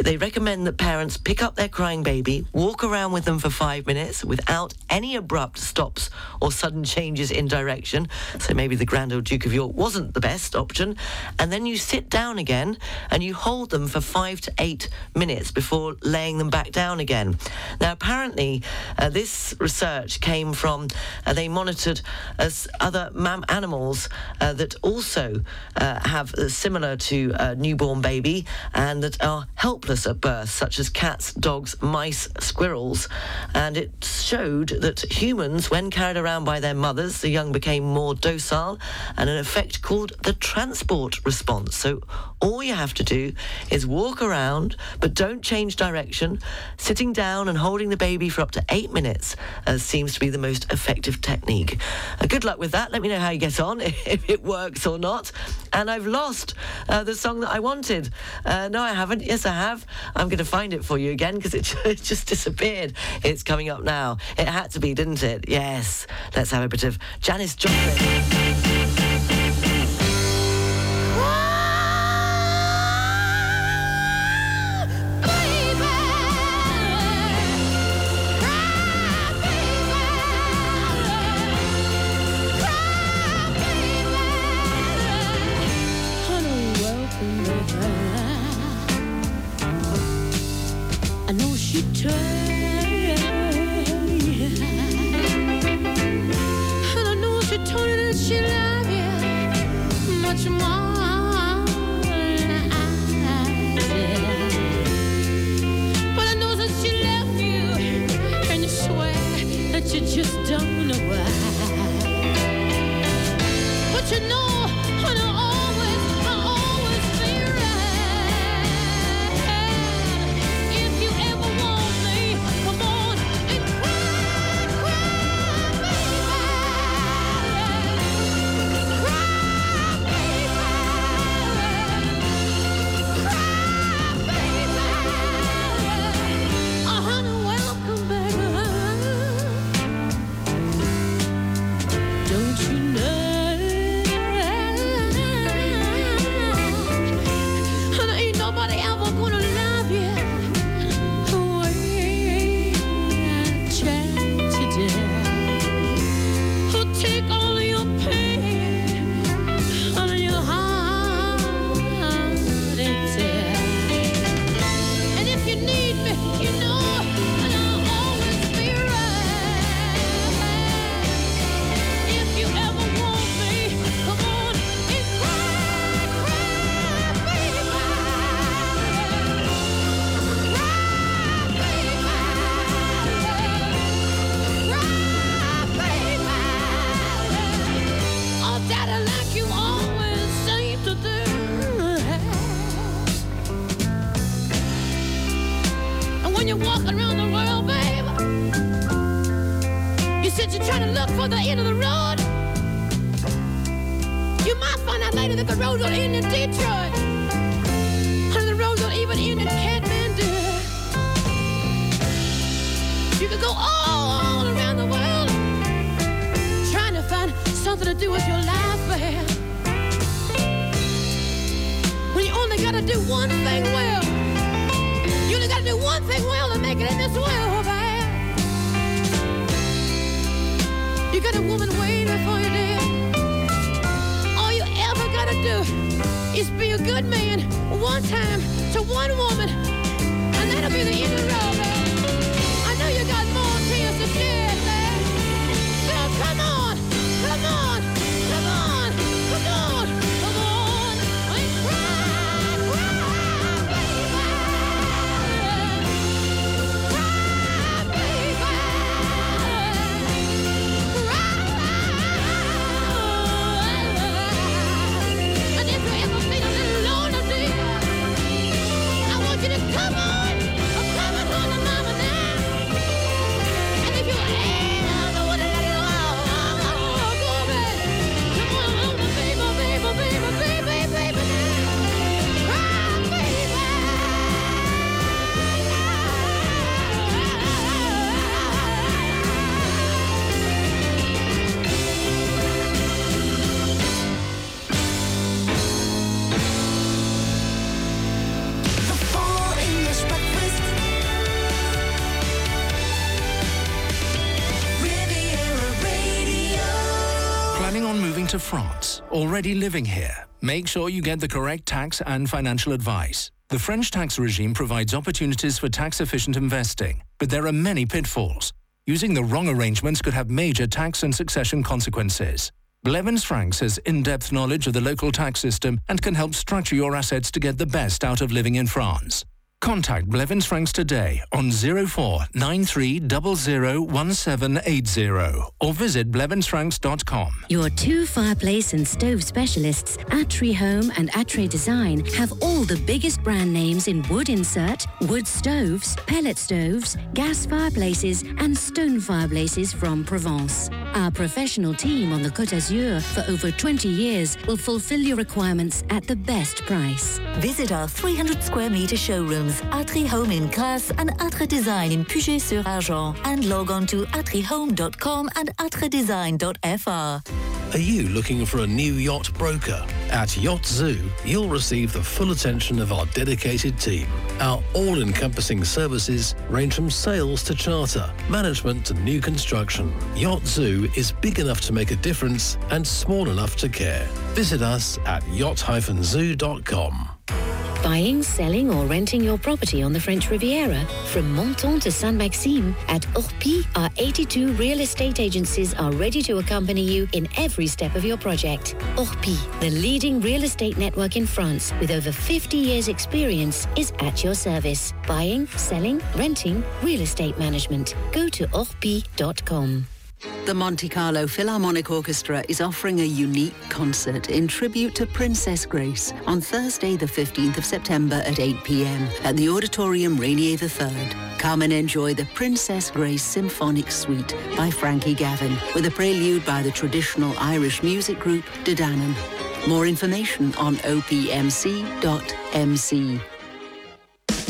They recommend that parents pick up their crying baby, walk around with them for five minutes without any abrupt stops or sudden changes in direction. So maybe the Grand Old Duke of York wasn't the best option. And then you sit down again and you hold them for five to eight minutes before laying them back down again. Now, apparently, uh, this research came from, uh, they monitored as other mam- animals uh, that also uh, have uh, similar to a newborn baby and that are helpless at birth, such as cats, dogs, mice, squirrels. And it showed that humans, when carried around by their mothers, the young became more docile and an effect called the transport response. So all you have to do is walk around, but don't change direction. Sitting down and holding the baby for up to eight minutes uh, seems to be the most effective technique. Uh, good luck with that. Let me know how you get on, <laughs> if it works or not. And I've lost uh, the song that I wanted. Uh, no, I haven't. Yes, I have. I'm going to find it for you again because <laughs> it, just disappeared. It's coming up now. It had to be, didn't it? Yes. Let's have a bit of Janis Joplin. France? Already living here? Make sure you get the correct tax and financial advice. The French tax regime provides opportunities for tax efficient investing, but there are many pitfalls. Using the wrong arrangements could have major tax and succession consequences. Blevins Franks has in depth knowledge of the local tax system and can help structure your assets to get the best out of living in France. Contact Blevins Franks today on 0493001780 or visit blevinsfranks.com. Your two fireplace and stove specialists, Atre Home and Atre Design, have all the biggest brand names in wood insert, wood stoves, pellet stoves, gas fireplaces, and stone fireplaces from Provence. Our professional team on the Côte d'Azur for over 20 years will fulfill your requirements at the best price. Visit our 300 square meter showrooms, Atre Home in Grasse and Atre Design in Puget-sur-Argens, and log on to atrehome.com and atredesign.fr. Are you looking for a new yacht broker? At Yacht Zoo, you'll receive the full attention of our dedicated team. Our all-encompassing services range from sales to charter, management to new construction. Yacht Zoo is big enough to make a difference and small enough to care. Visit us at yacht-zoo.com. Buying, selling, or renting your property on the French Riviera? From Menton to Sainte-Maxime, at Orpi, our 82 real estate agencies are ready to accompany you in every step of your project. Orpi, the leading real estate network in France with over 50 years' experience, is at your service. Buying, selling, renting, real estate management. Go to orpi.com. The Monte Carlo Philharmonic Orchestra is offering a unique concert in tribute to Princess Grace on Thursday, the 15th of September at 8 p.m. at the Auditorium Rainier III. Come and enjoy the Princess Grace Symphonic Suite by Frankie Gavin with a prelude by the traditional Irish music group De Dannan. More information on opmc.mc.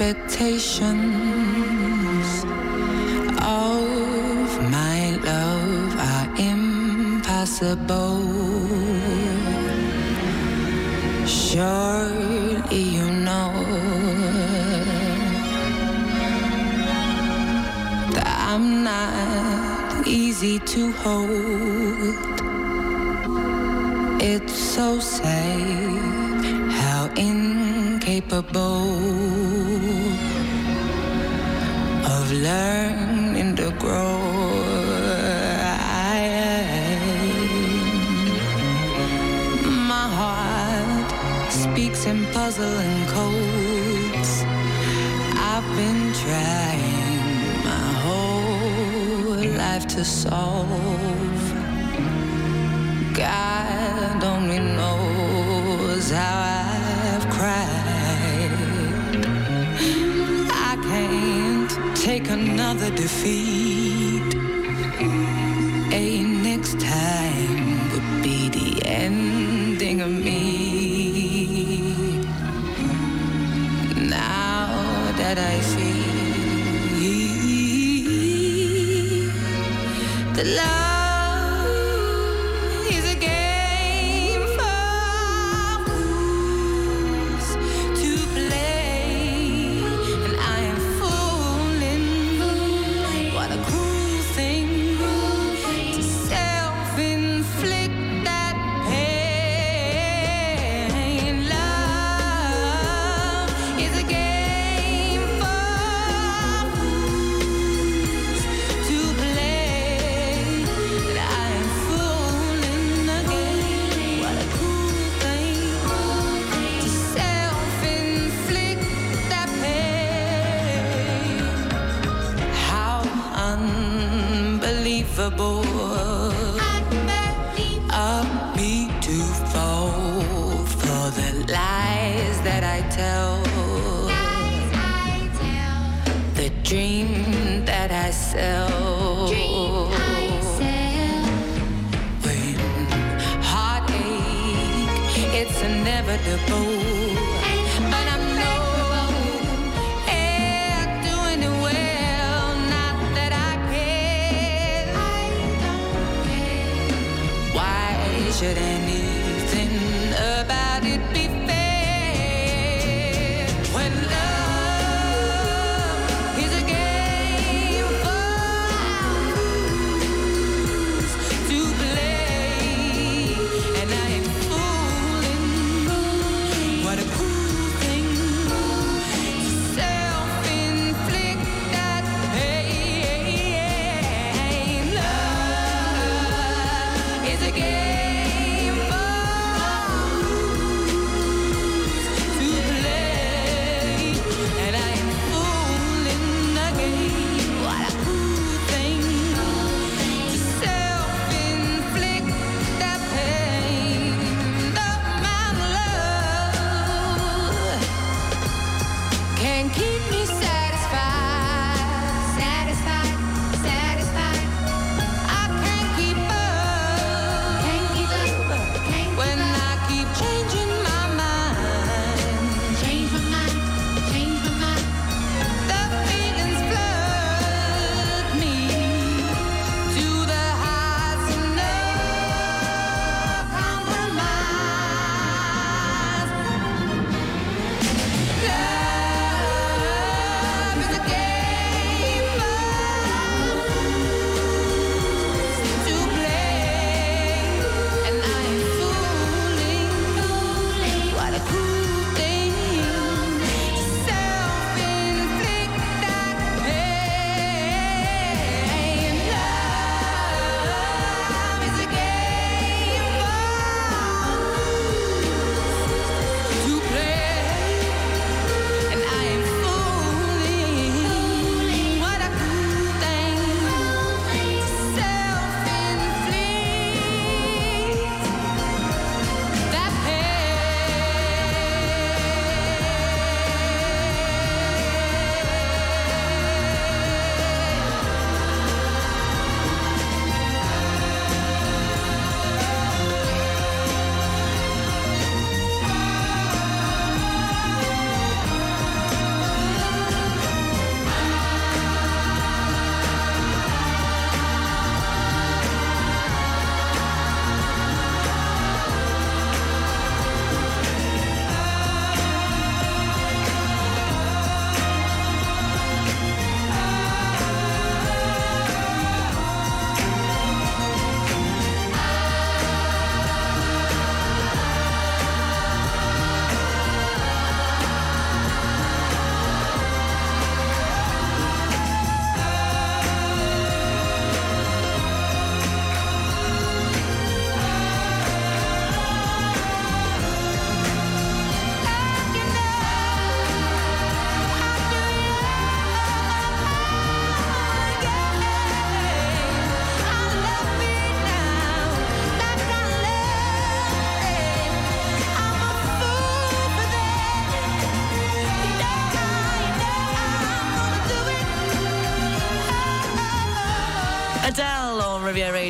Expectations of my love are impossible. Surely you know that I'm not easy to hold. It's so sad how capable of learning to grow. I am. My heart speaks in puzzling codes. I've been trying my whole life to solve. God only knows how I've cried. take another defeat. A next time would be the ending of me. Now that I see the love.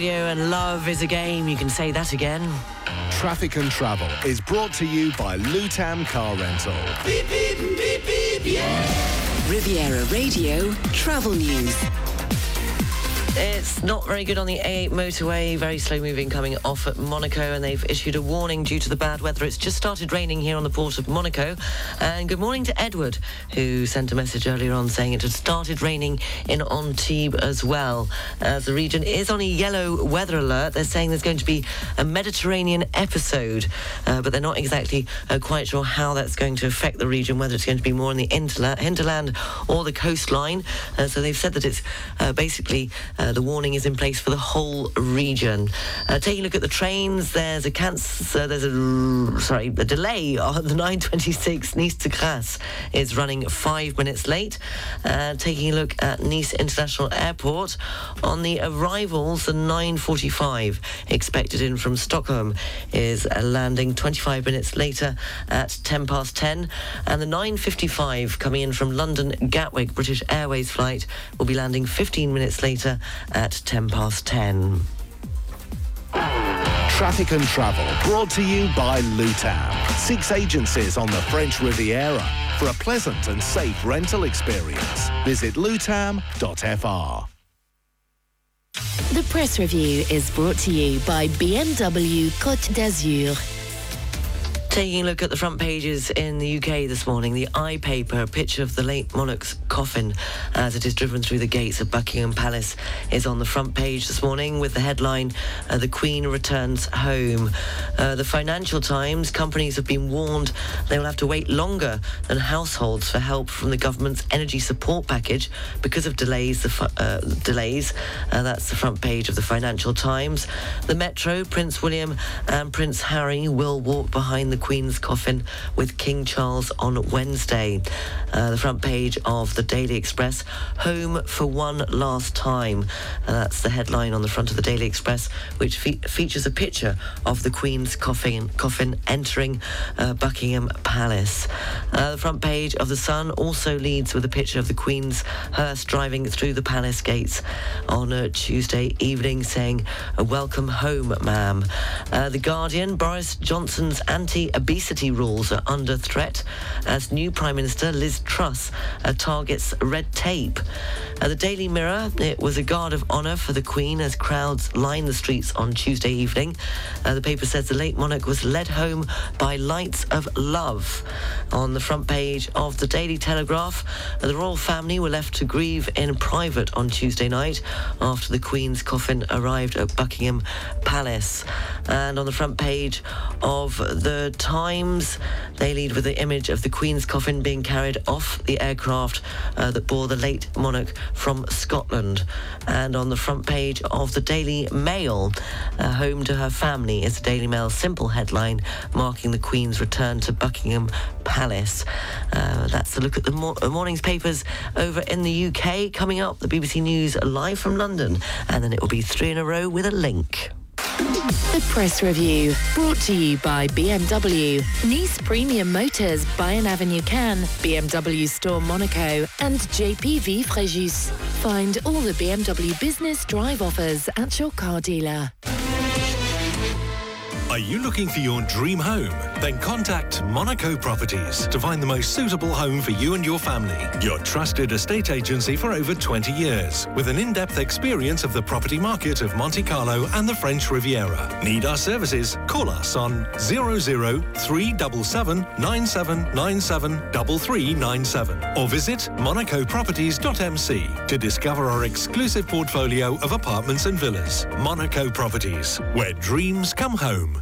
Radio and love is a game. You can say that again. Traffic and Travel is brought to you by Lutam Car Rental. Beep, beep, beep, beep, yeah. Riviera Radio Travel News. It's not very good on the A8 motorway. Very slow moving coming off at Monaco, and they've issued a warning due to the bad weather. It's just started raining here on the port of Monaco. And good morning to Edward, who sent a message earlier on saying it had started raining in Antibes as well. As the region is on a yellow weather alert, they're saying there's going to be a Mediterranean episode, uh, but they're not exactly uh, quite sure how that's going to affect the region, whether it's going to be more in the hinterland or the coastline. Uh, so they've said that it's uh, basically uh, the warning is in place for the whole region. Uh, taking a look at the trains, there's a cancer, there's a sorry, a delay on the 926 Nice to Grasse is running five minutes late. Uh, taking a look at Nice International Airport on the arrivals, the 945 expected in from Stockholm is uh, landing 25 minutes later at 10 past 10, and the 955 coming in from London Gatwick British Airways flight will be landing 15 minutes later at 10 past 10. Traffic and Travel brought to you by Lutam. Six agencies on the French Riviera. For a pleasant and safe rental experience, visit lutam.fr. The press review is brought to you by BMW Côte d'Azur. Taking a look at the front pages in the UK this morning, the I paper, a picture of the late monarch's coffin as it is driven through the gates of Buckingham Palace, is on the front page this morning with the headline, uh, The Queen Returns Home. Uh, the Financial Times, companies have been warned they will have to wait longer than households for help from the government's energy support package because of delays. The fu- uh, delays. Uh, that's the front page of the Financial Times. The Metro, Prince William and Prince Harry will walk behind the Queen's coffin with King Charles on Wednesday. Uh, the front page of the Daily Express, Home for One Last Time. Uh, that's the headline on the front of the Daily Express, which fe- features a picture of the Queen's coffin, coffin entering uh, Buckingham Palace. Uh, the front page of The Sun also leads with a picture of the Queen's hearse driving through the palace gates on uh, Tuesday evening, saying, "Uh, Welcome home, ma'am. Uh, the Guardian, Boris Johnson's anti obesity rules are under threat as new Prime Minister Liz Truss uh, targets red tape. Uh, the Daily Mirror, it was a guard of honour for the Queen as crowds lined the streets on Tuesday evening. Uh, the paper says the late monarch was led home by lights of love. On the front page of the Daily Telegraph, uh, the royal family were left to grieve in private on Tuesday night after the Queen's coffin arrived at Buckingham Palace. And on the front page of the Times, they lead with the image of the Queen's coffin being carried off the aircraft uh, that bore the late monarch from Scotland. And on the front page of the Daily Mail, uh, home to her family is the Daily Mail's simple headline marking the Queen's return to Buckingham Palace. Uh, that's a look at the mor- uh, morning's papers over in the UK. Coming up, the BBC News live from London, and then it will be three in a row with a link. The press review brought to you by BMW, Nice Premium Motors, Bayern Avenue Cannes, BMW Store Monaco, and JPV Fréjus. Find all the BMW business drive offers at your car dealer. Are you looking for your dream home? Then contact Monaco Properties to find the most suitable home for you and your family. Your trusted estate agency for over 20 years, with an in-depth experience of the property market of Monte Carlo and the French Riviera. Need our services? Call us on 00377 9797 or visit monacoproperties.mc to discover our exclusive portfolio of apartments and villas. Monaco Properties, where dreams come home.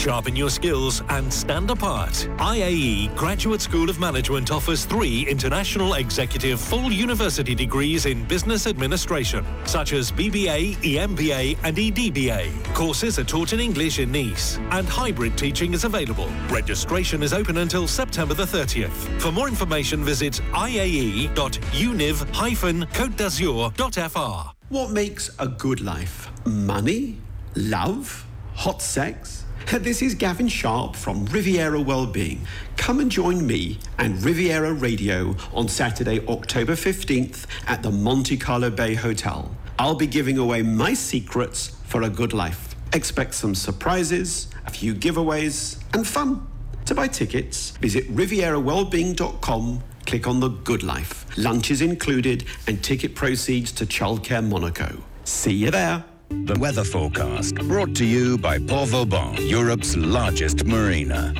Sharpen your skills and stand apart. IAE Graduate School of Management offers three international executive full university degrees in business administration, such as BBA, EMBA, and EDBA. Courses are taught in English in Nice, and hybrid teaching is available. Registration is open until September the 30th. For more information, visit iae.univ-côte-d'azur.fr. What makes a good life? Money? Love? Hot sex? This is Gavin Sharp from Riviera Wellbeing. Come and join me and Riviera Radio on Saturday, October 15th at the Monte Carlo Bay Hotel. I'll be giving away my secrets for a good life. Expect some surprises, a few giveaways, and fun. To buy tickets, visit rivierawellbeing.com, click on the Good Life. Lunch is included, and ticket proceeds to Childcare Monaco. See you there. The weather forecast brought to you by Port Vauban, Europe's largest marina.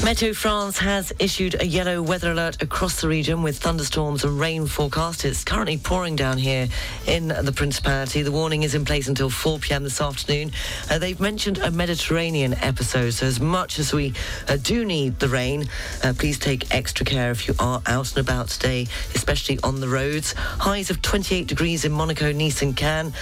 Meteo France has issued a yellow weather alert across the region with thunderstorms and rain forecast. It's currently pouring down here in the Principality. The warning is in place until 4 p.m. this afternoon. Uh, they've mentioned a Mediterranean episode, so as much as we uh, do need the rain, uh, please take extra care if you are out and about today, especially on the roads. Highs of 28 degrees in Monaco, Nice and Cannes.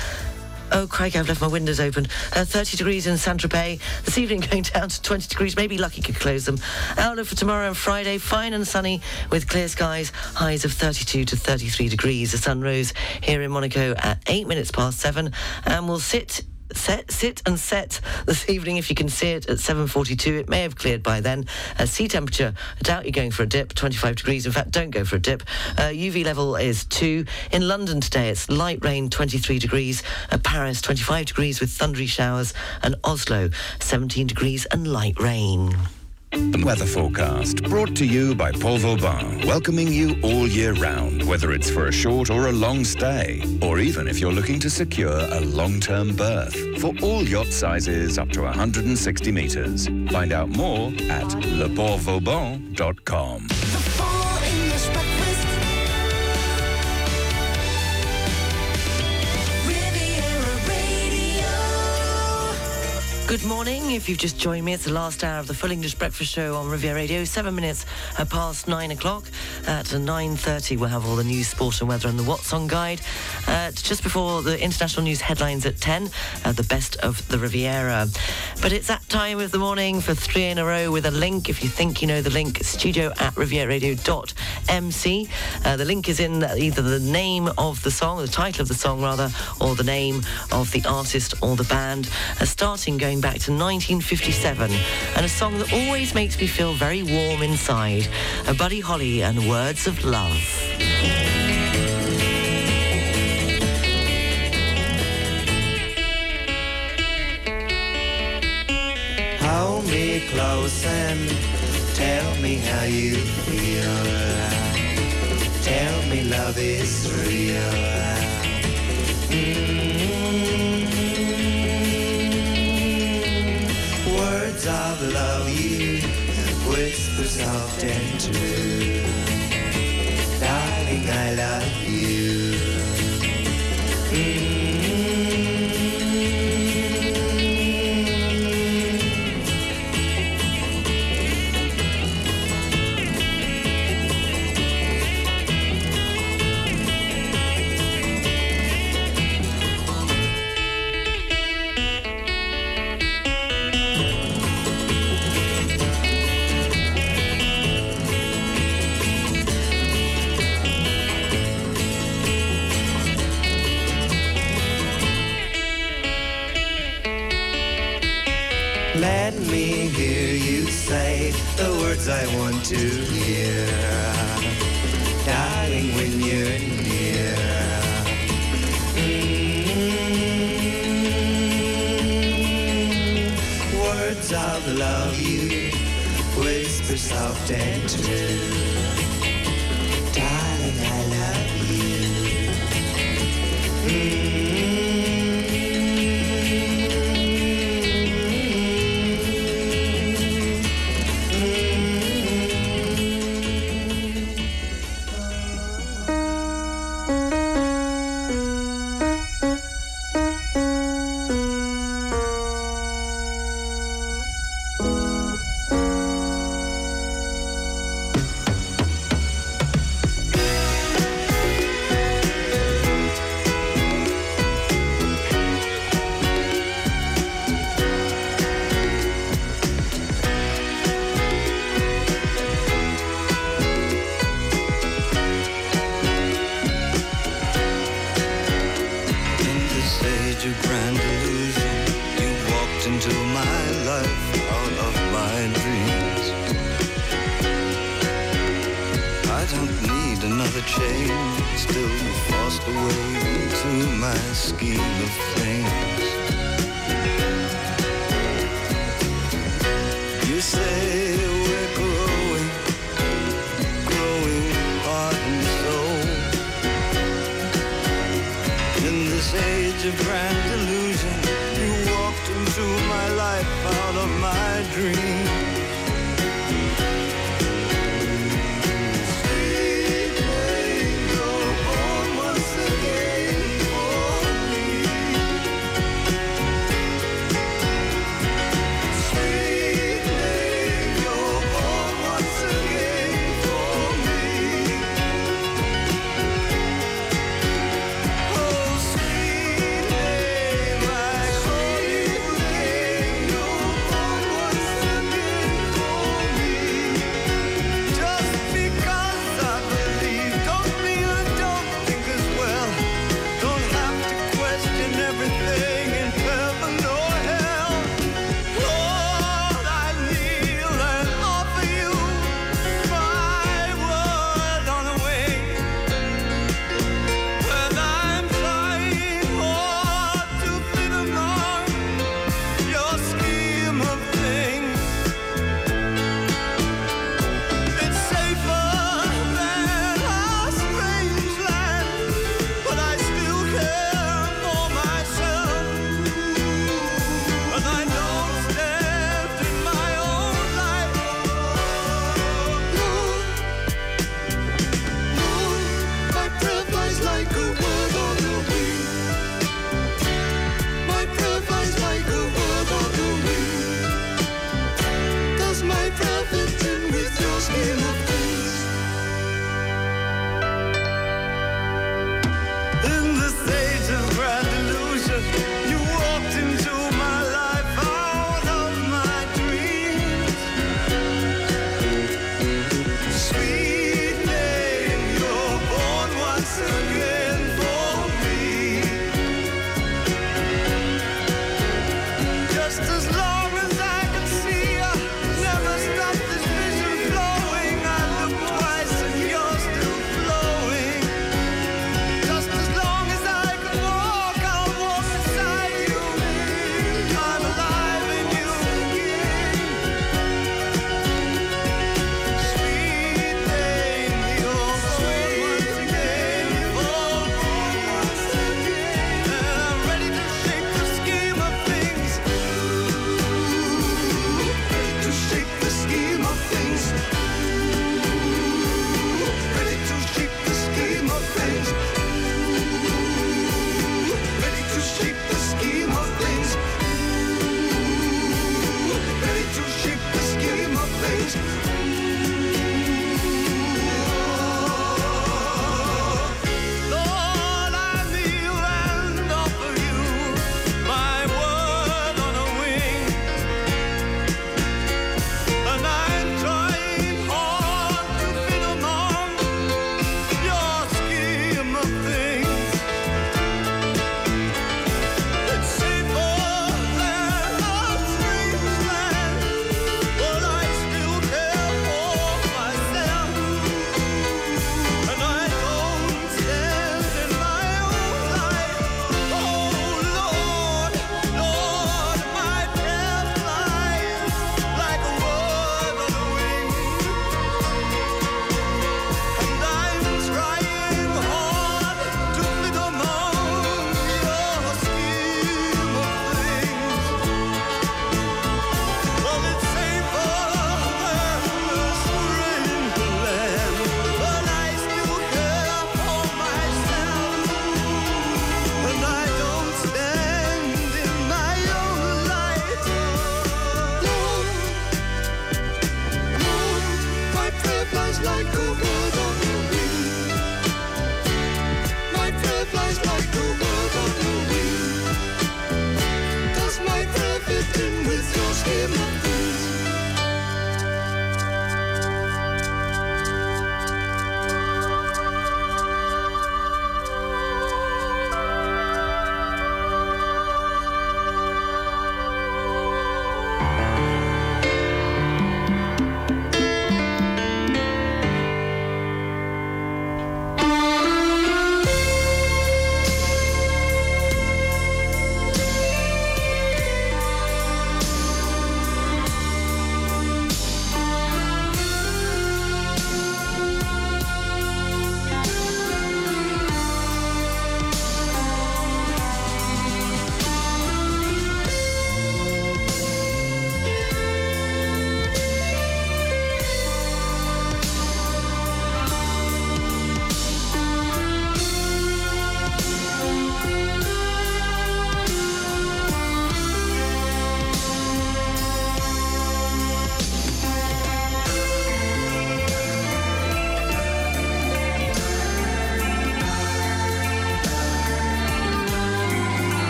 Oh, Craig, I've left my windows open. Uh, 30 degrees in Saint-Tropez. This evening <laughs> going down to 20 degrees. Maybe Lucky could close them. Outlook for tomorrow and Friday, fine and sunny with clear skies. Highs of 32 to 33 degrees. The sun rose here in Monaco at 8 minutes past 7 and will sit set, sit and set this evening if you can see it at 7.42. It may have cleared by then. Uh, sea temperature, I doubt you're going for a dip, 25 degrees. In fact, don't go for a dip. Uh, UV level is 2. In London today, it's light rain, 23 degrees. Uh, Paris, 25 degrees with thundery showers. And Oslo, 17 degrees and light rain. The weather forecast brought to you by Port Vauban, welcoming you all year round, whether it's for a short or a long stay, or even if you're looking to secure a long-term berth. For all yacht sizes up to 160 metres. Find out more at leportvauban.com. Good morning. If you've just joined me, it's the last hour of the Full English Breakfast Show on Riviera Radio. Seven minutes uh, past nine o'clock. At 9.30, we'll have all the news, sport and weather and the What's On guide. Uh, just before the international news headlines at 10, uh, the best of the Riviera. But it's that time of the morning for three in a row with a link. If you think you know the link, studio at rivieraradio.mc. Uh, the link is in either the name of the song, the title of the song rather, or the name of the artist or the band. Uh, starting going back to 1957, and a song that always makes me feel very warm inside. A Buddy Holly and Words of Love. Hold me close and tell me how you feel. Tell me love is real. Mm. Of love you whisper soft and true. Darling, I love you. Words I want to hear. Darling, when you're near. Mm. Words of love you whisper soft and true.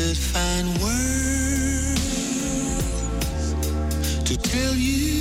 Could find words to tell you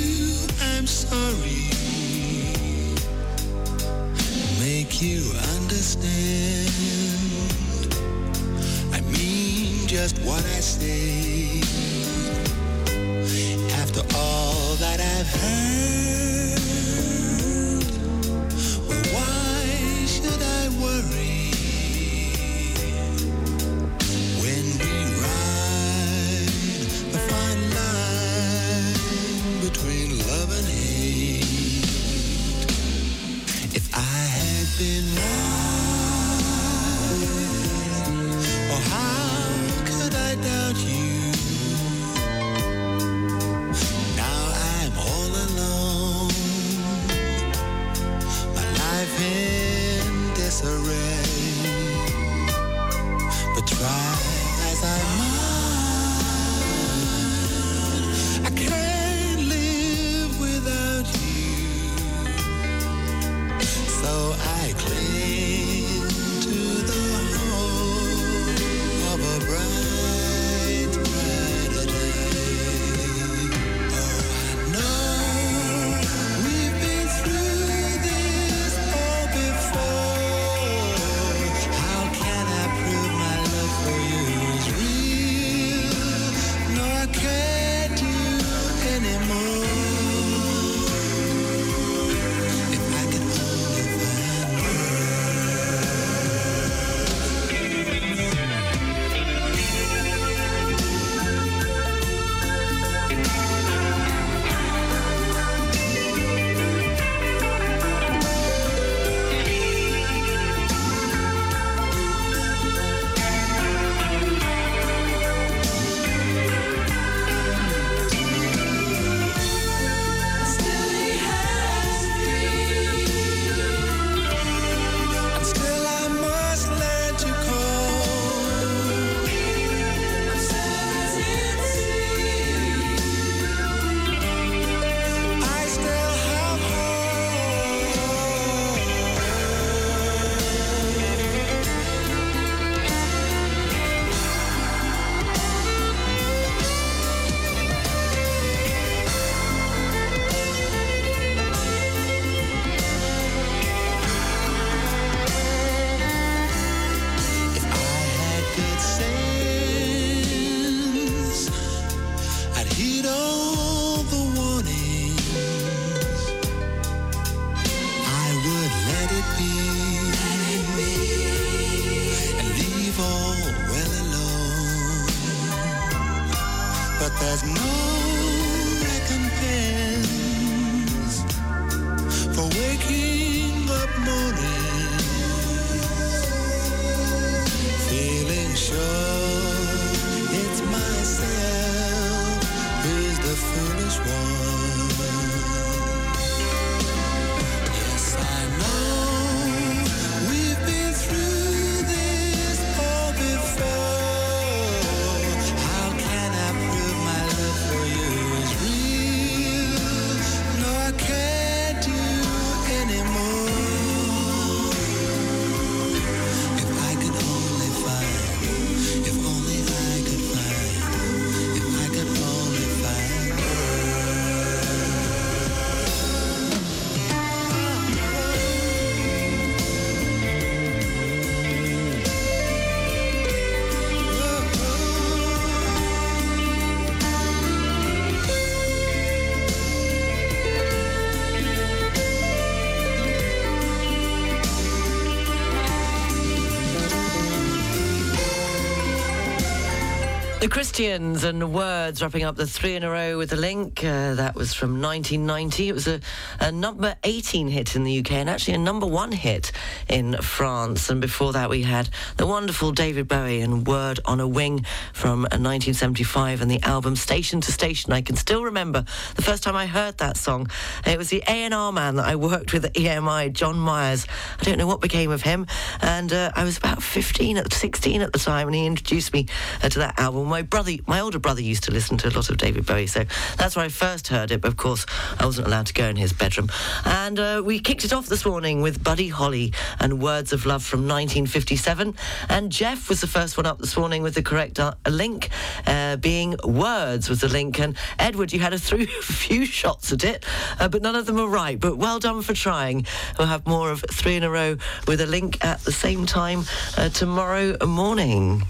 Christians and Words wrapping up the three in a row with a link. Uh, that was from 1990. It was a, a number 18 hit in the UK and actually a number one hit in France. And before that, we had the wonderful David Bowie and Word on a Wing from uh, 1975 and the album Station to Station. I can still remember the first time I heard that song. It was the A&R man that I worked with at EMI, John Myers. I don't know what became of him. And uh, I was about 15, at 16 at the time, and he introduced me uh, to that album My brother, my older brother, used to listen to a lot of David Bowie, so that's where I first heard it. But of course, I wasn't allowed to go in his bedroom. And uh, we kicked it off this morning with Buddy Holly and Words of Love from 1957. And Jeff was the first one up this morning with the correct uh, link, uh, being Words was the link. And Edward, you had a through <laughs> few shots at it, uh, but none of them were right. But well done for trying. We'll have more of three in a row with a link at the same time uh, tomorrow morning.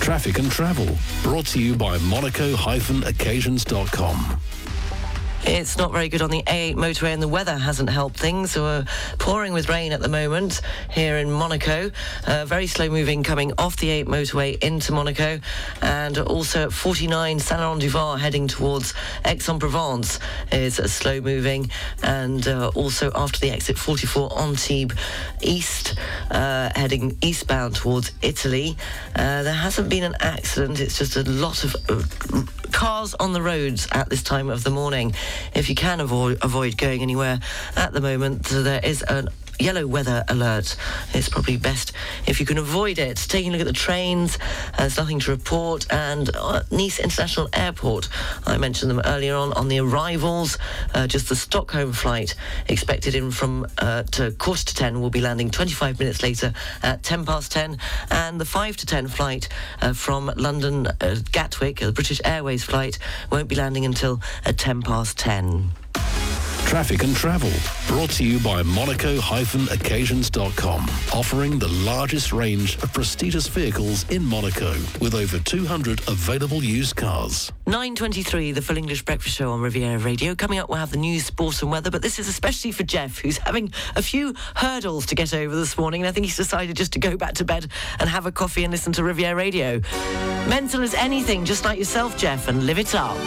Traffic and travel brought to you by monaco-occasions.com. It's not very good on the A8 motorway and the weather hasn't helped things. So we're pouring with rain at the moment here in Monaco. Uh, very slow moving coming off the A8 motorway into Monaco. And also at 49 Saint-Laurent-du-Var heading towards Aix-en-Provence is slow moving. And uh, also after the exit 44 Antibes East uh, heading eastbound towards Italy. Uh, there hasn't been an accident. It's just a lot of uh, cars on the roads at this time of the morning. If you can avoid, avoid going anywhere. At the moment, there is an yellow weather alert. It's probably best if you can avoid it. Taking a look at the trains, uh, there's nothing to report. And uh, Nice International Airport, I mentioned them earlier on, on the arrivals, uh, just the Stockholm flight expected in from uh, to quarter to 10 will be landing 25 minutes later at 10 past 10. And the 5 to 10 flight uh, from London uh, Gatwick, the British Airways flight, won't be landing until at 10 past 10. Traffic and travel brought to you by monaco-occasions.com, offering the largest range of prestigious vehicles in Monaco with over 200 available used cars. 9.23, the Full English Breakfast Show on Riviera Radio. Coming up, we'll have the news, sports and weather, but this is especially for Jeff, who's having a few hurdles to get over this morning. And I think he's decided just to go back to bed and have a coffee and listen to Riviera Radio. Mental as anything, just like yourself, Jeff, and live it up.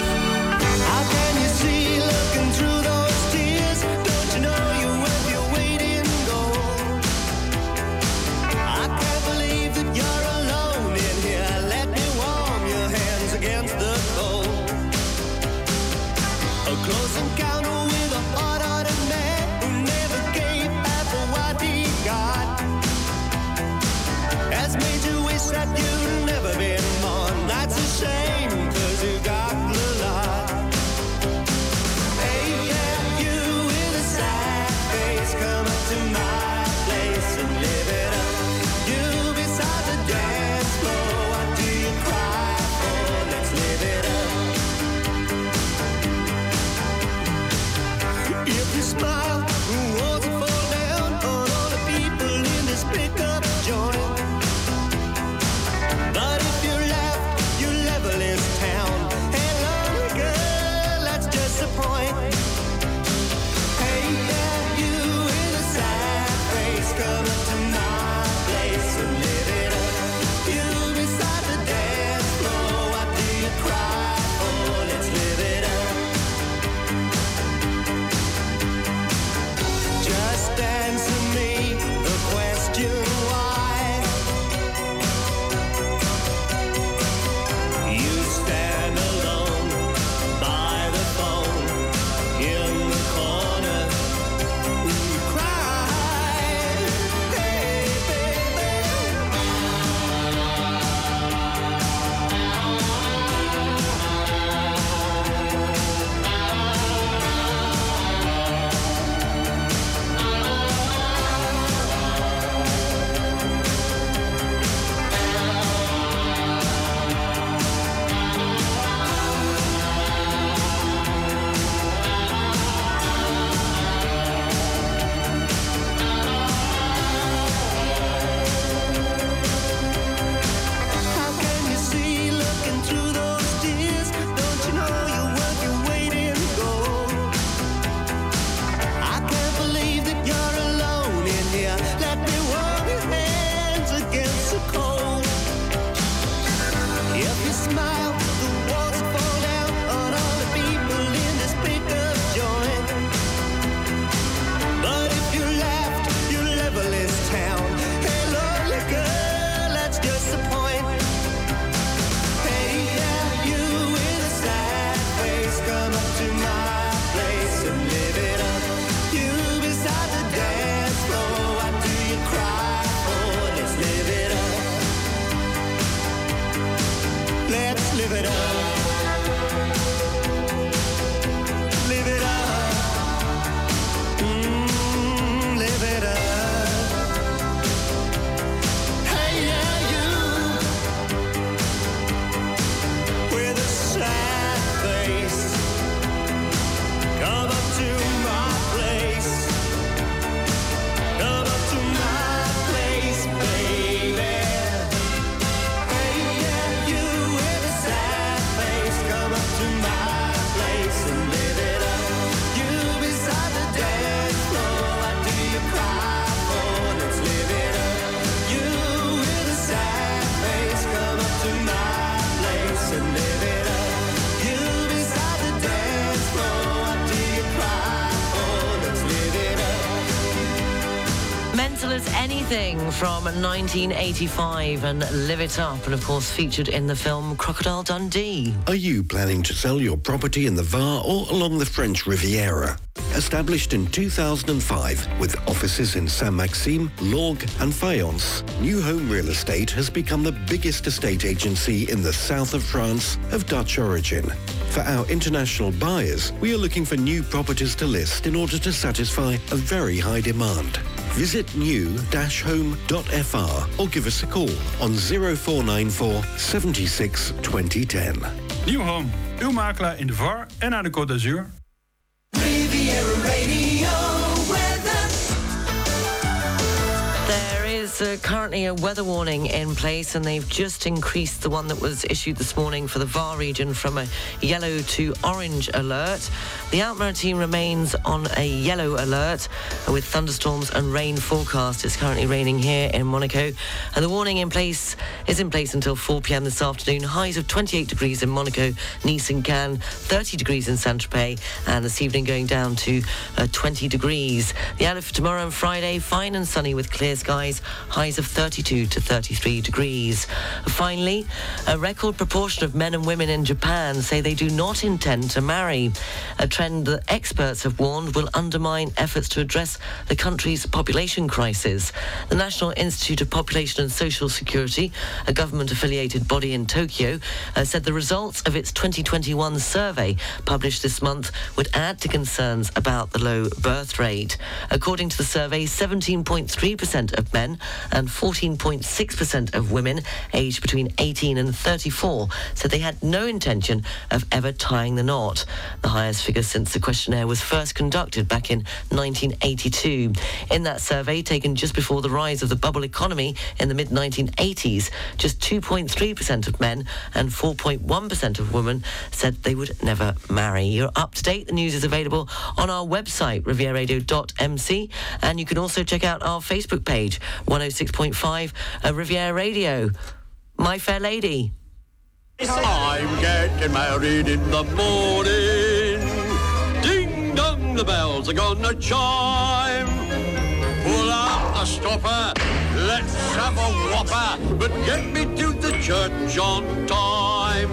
As Anything from 1985 and Live It Up, and of course featured in the film Crocodile Dundee. Are you planning to sell your property in the Var or along the French Riviera? Established in 2005 with offices in Sainte-Maxime, Lorgues and Fayence, New Home Real Estate has become the biggest estate agency in the south of France of Dutch origin. For our international buyers, we are looking for new properties to list in order to satisfy a very high demand. Visit new-home.fr or give us a call on 0494 76 2010. Nieuw Home, uw makelaar in de VAR en aan de Côte d'Azur. There is uh, currently a weather warning in place, and they've just increased the one that was issued this morning for the VAR region from a yellow to orange alert. The Alpes-Maritimes remains on a yellow alert with thunderstorms and rain forecast. It's currently raining here in Monaco, and the warning in place is in place until 4 p.m. this afternoon. Highs of 28 degrees in Monaco, Nice, and Cannes, 30 degrees in Saint-Tropez, and this evening going down to uh, 20 degrees. The outlook for tomorrow and Friday, fine and sunny with clear skies, highs of 32 to 33 degrees. Finally, a record proportion of men and women in Japan say they do not intend to marry, a trend that experts have warned will undermine efforts to address the country's population crisis. The National Institute of Population and Social Security, a government-affiliated body in Tokyo, uh, said the results of its 2021 survey published this month would add to concerns about the low birth rate. According to the survey, 17.3% of men and 14.6% of women aged between 18 and 34 said they had no intention of ever tying the knot, the highest figure since the questionnaire was first conducted back in 1982. In that survey, taken just before the rise of the bubble economy in the mid-1980s, just 2.3% of men and 4.1% of women said they would never marry. You're up to date. The news is available on our website, rivieraradio.mc, and you can also check out our Facebook page, 106.5 uh, Riviera Radio. My Fair Lady. I'm getting married in the morning. The bells are gonna chime. Pull out the stopper, let's have a whopper, but get me to the church on time.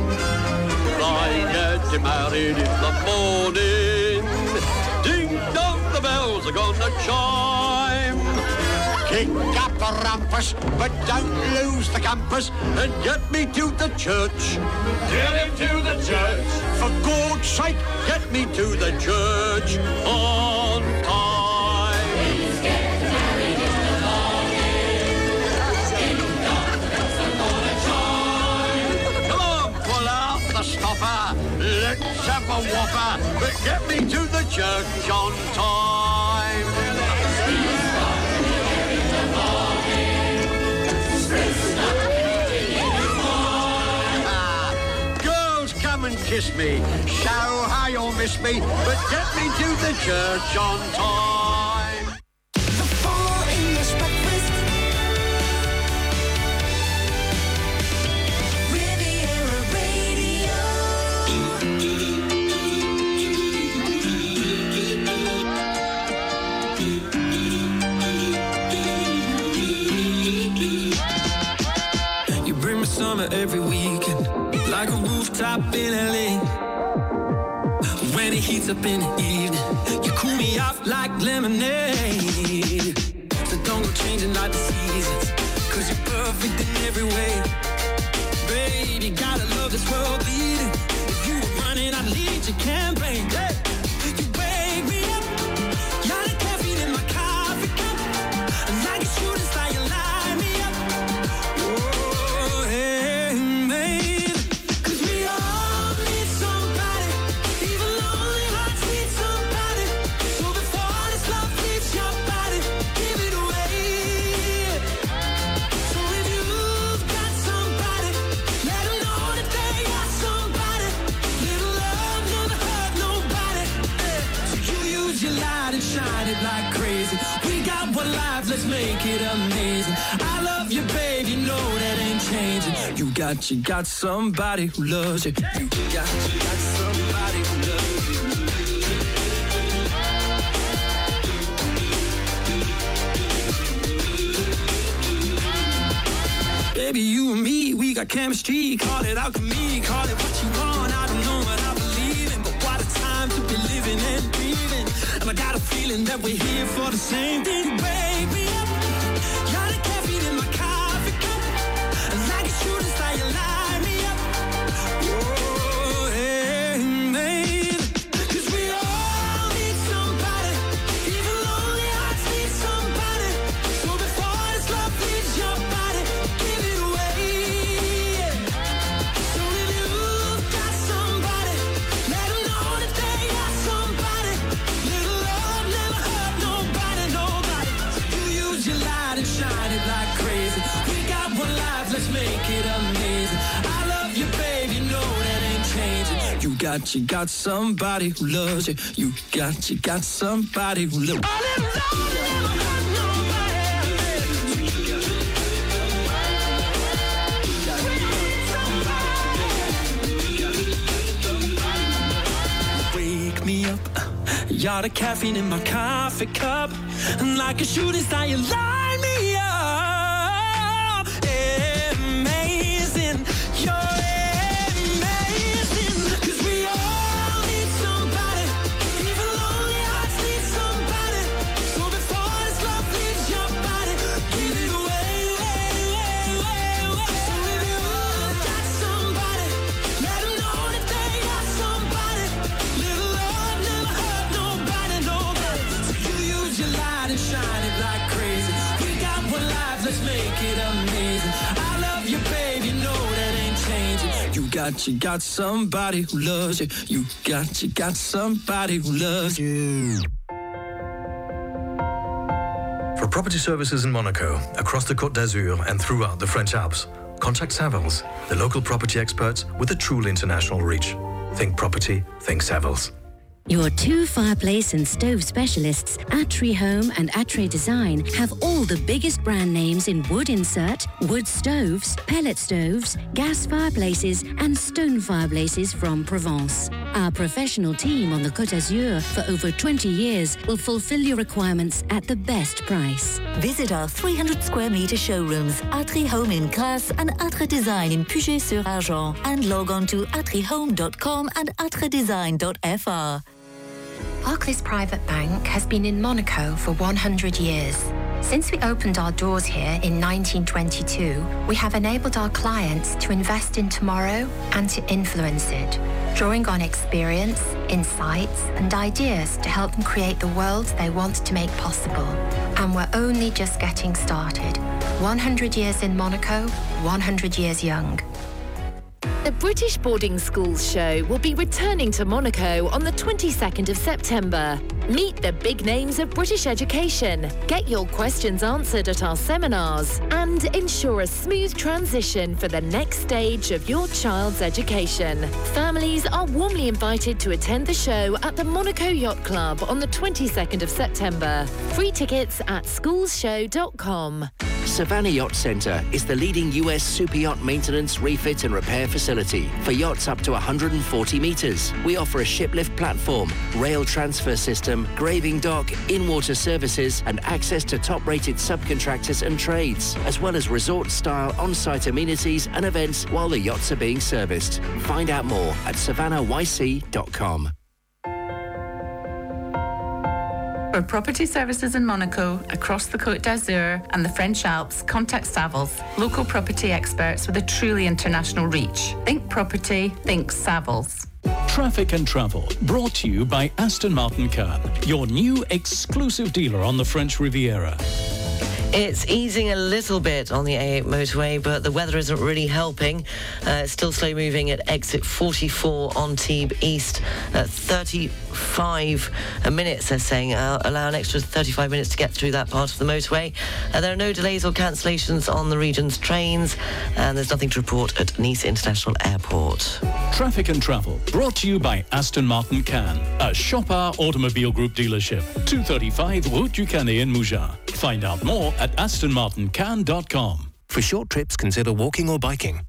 I'm getting married in the morning. Ding dong, the bells are gonna chime. Kick up the rumpus, but don't lose the compass, and get me to the church. Get him to the church. For God's sake, get me to the church on time. He's getting married in the morning. Come on, pull out the stopper. Let's have a whopper, but get me to the church on time. Kiss me. Show how you'll miss me, but get me to the church on time. Heats up in the evening, you cool me off like lemonade. got, you got somebody who loves you. You got, you got somebody who loves you. Baby, you and me, we got chemistry. Call it alchemy, call it what you want. I don't know what I believe in, but what a time to be living and breathing. And I got a feeling that we're here for the same thing, baby. Got, you got somebody who loves you. You got, you got somebody who loves you. Wake me up, you're the caffeine in my coffee cup, and like a shooting star, you light got, you got somebody who loves you. You got, you got somebody who loves you. For property services in Monaco, across the Côte d'Azur, and throughout the French Alps, contact Savills, the local property experts with a truly international reach. Think property, think Savills. Your two fireplace and stove specialists, Atre Home and Atre Design, have all the biggest brand names in wood insert, wood stoves, pellet stoves, gas fireplaces, and stone fireplaces from Provence. Our professional team on the Côte d'Azur for over 20 years will fulfill your requirements at the best price. Visit our 300 square meter showrooms, Atre Home in Grasse and Atre Design in Puget-sur-Argens, and log on to atrehome.com and atredesign.fr. Barclays Private Bank has been in Monaco for 100 years. Since we opened our doors here in 1922, we have enabled our clients to invest in tomorrow and to influence it, drawing on experience, insights, and ideas to help them create the world they want to make possible. And we're only just getting started. 100 years in Monaco, 100 years young. The British Boarding Schools Show will be returning to Monaco on the 22nd of September. Meet the big names of British education, get your questions answered at our seminars, and ensure a smooth transition for the next stage of your child's education. Families are warmly invited to attend the show at the Monaco Yacht Club on the 22nd of September. Free tickets at schoolshow.com. Savannah Yacht Centre is the leading US super yacht maintenance, refit and repair facility for yachts up to 140 metres. We offer a shiplift platform, rail transfer system, graving dock, in-water services and access to top-rated subcontractors and trades, as well as resort-style on-site amenities and events while the yachts are being serviced. Find out more at savannahYC.com. For property services in Monaco, across the Côte d'Azur and the French Alps, contact Savills, local property experts with a truly international reach. Think property, think Savills. Traffic and Travel, brought to you by Aston Martin Cannes, your new exclusive dealer on the French Riviera. It's easing a little bit on the A8 motorway, but the weather isn't really helping. Uh, still slow moving at exit 44 Antibes East at 35 minutes, they're saying. Uh, allow an extra 35 minutes to get through that part of the motorway. Uh, there are no delays or cancellations on the region's trains, and there's nothing to report at Nice International Airport. Traffic and Travel, brought to you by Aston Martin Cannes, a Chopard Automobile Group dealership, 235 Route du Canet in Mougins. Find out more at astonmartincannes.com. For short trips, consider walking or biking.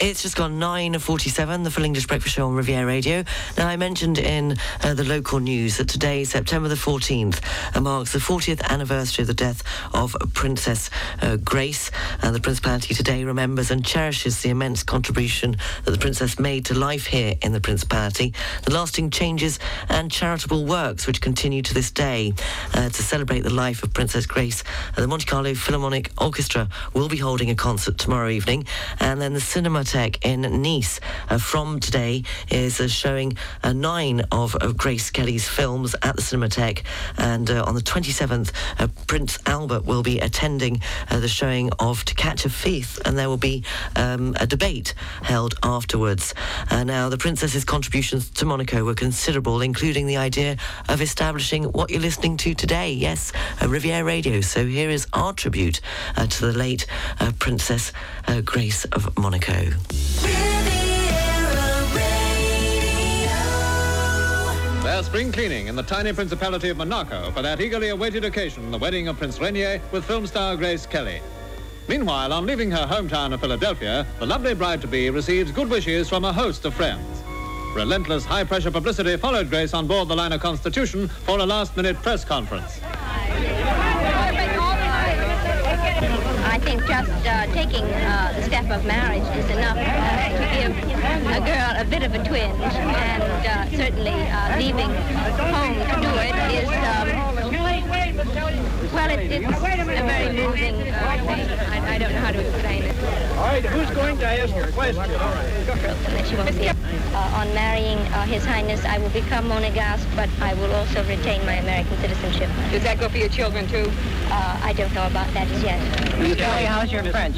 It's just gone 9.47, the Full English Breakfast Show on Riviera Radio. Now, I mentioned in uh, the local news that today, September the 14th, uh, marks the 40th anniversary of the death of Princess uh, Grace. And the Principality today remembers and cherishes the immense contribution that the Princess made to life here in the Principality, the lasting changes and charitable works which continue to this day. Uh, to celebrate the life of Princess Grace, the Monte Carlo Philharmonic Orchestra will be holding a concert tomorrow evening. And then the Cinematheque in Nice uh, from today is uh, showing uh, nine of, of Grace Kelly's films at the Cinematheque. And uh, on the 27th, uh, Prince Albert will be attending uh, the showing of To Catch a Thief, and there will be um, a debate held afterwards. Uh, now, the Princess's contributions to Monaco were considerable, including the idea of establishing what you're listening to today. Yes, uh, Riviera Radio. So here is our tribute uh, to the late uh, Princess uh, Grace of Monaco. Their spring cleaning in the tiny Principality of Monaco for that eagerly awaited occasion, the wedding of Prince Rainier with film star Grace Kelly. Meanwhile, on leaving her hometown of Philadelphia, the lovely bride-to-be receives good wishes from a host of friends. Relentless high-pressure publicity followed Grace on board the liner Constitution for a last-minute press conference. I think just uh, taking uh, the step of marriage is enough uh, to give a girl a bit of a twinge, and uh, certainly uh, leaving home to do it is, um, well, it, it's a very moving uh, thing. I, I don't know how to explain it. All right, who's going to ask a question? she won't see. Uh, on marrying uh, His Highness, I will become monegasque, but I will also retain my American citizenship. Does that go for your children too? Uh, I don't know about that as yet. Kelly, how's your French?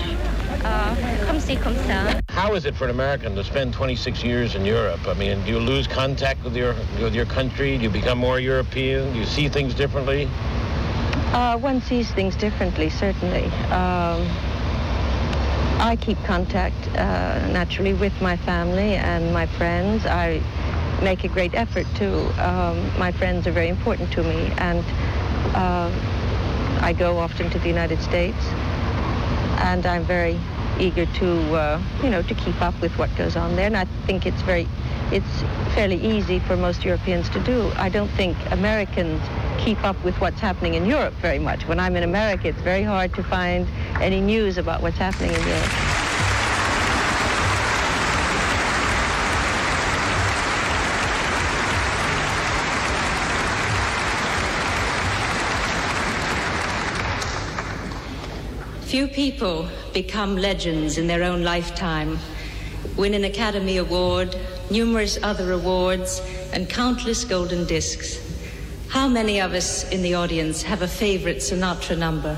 Uh, comme ci, comme ça. How is it for an American to spend 26 years in Europe? I mean, do you lose contact with your with your country? Do you become more European? Do you see things differently? Uh, one sees things differently, certainly. Um, I keep contact uh, naturally with my family and my friends. I make a great effort to. Um, my friends are very important to me, and uh, I go often to the United States, and I'm very eager to, uh, you know, to keep up with what goes on there. And I think it's very, it's fairly easy for most Europeans to do. I don't think Americans keep up with what's happening in Europe very much. When I'm in America, it's very hard to find any news about what's happening in Europe. Few people become legends in their own lifetime, win an Academy Award, numerous other awards, and countless golden discs. How many of us in the audience have a favorite Sinatra number,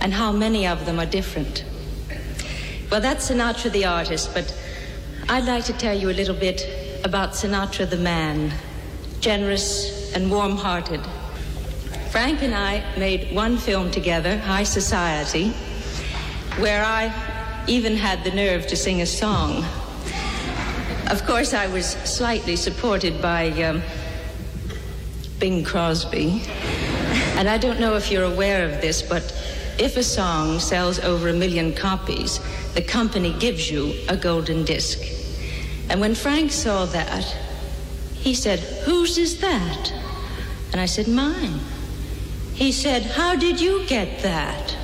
and how many of them are different? Well, that's Sinatra the artist, but I'd like to tell you a little bit about Sinatra the man, generous and warm hearted. Frank and I made one film together, High Society, where I even had the nerve to sing a song. Of course, I was slightly supported by um, Bing Crosby. And I don't know if you're aware of this, but if a song sells over a million copies, the company gives you a golden disc. And when Frank saw that, he said, Whose is that? And I said, Mine. He said, How did you get that?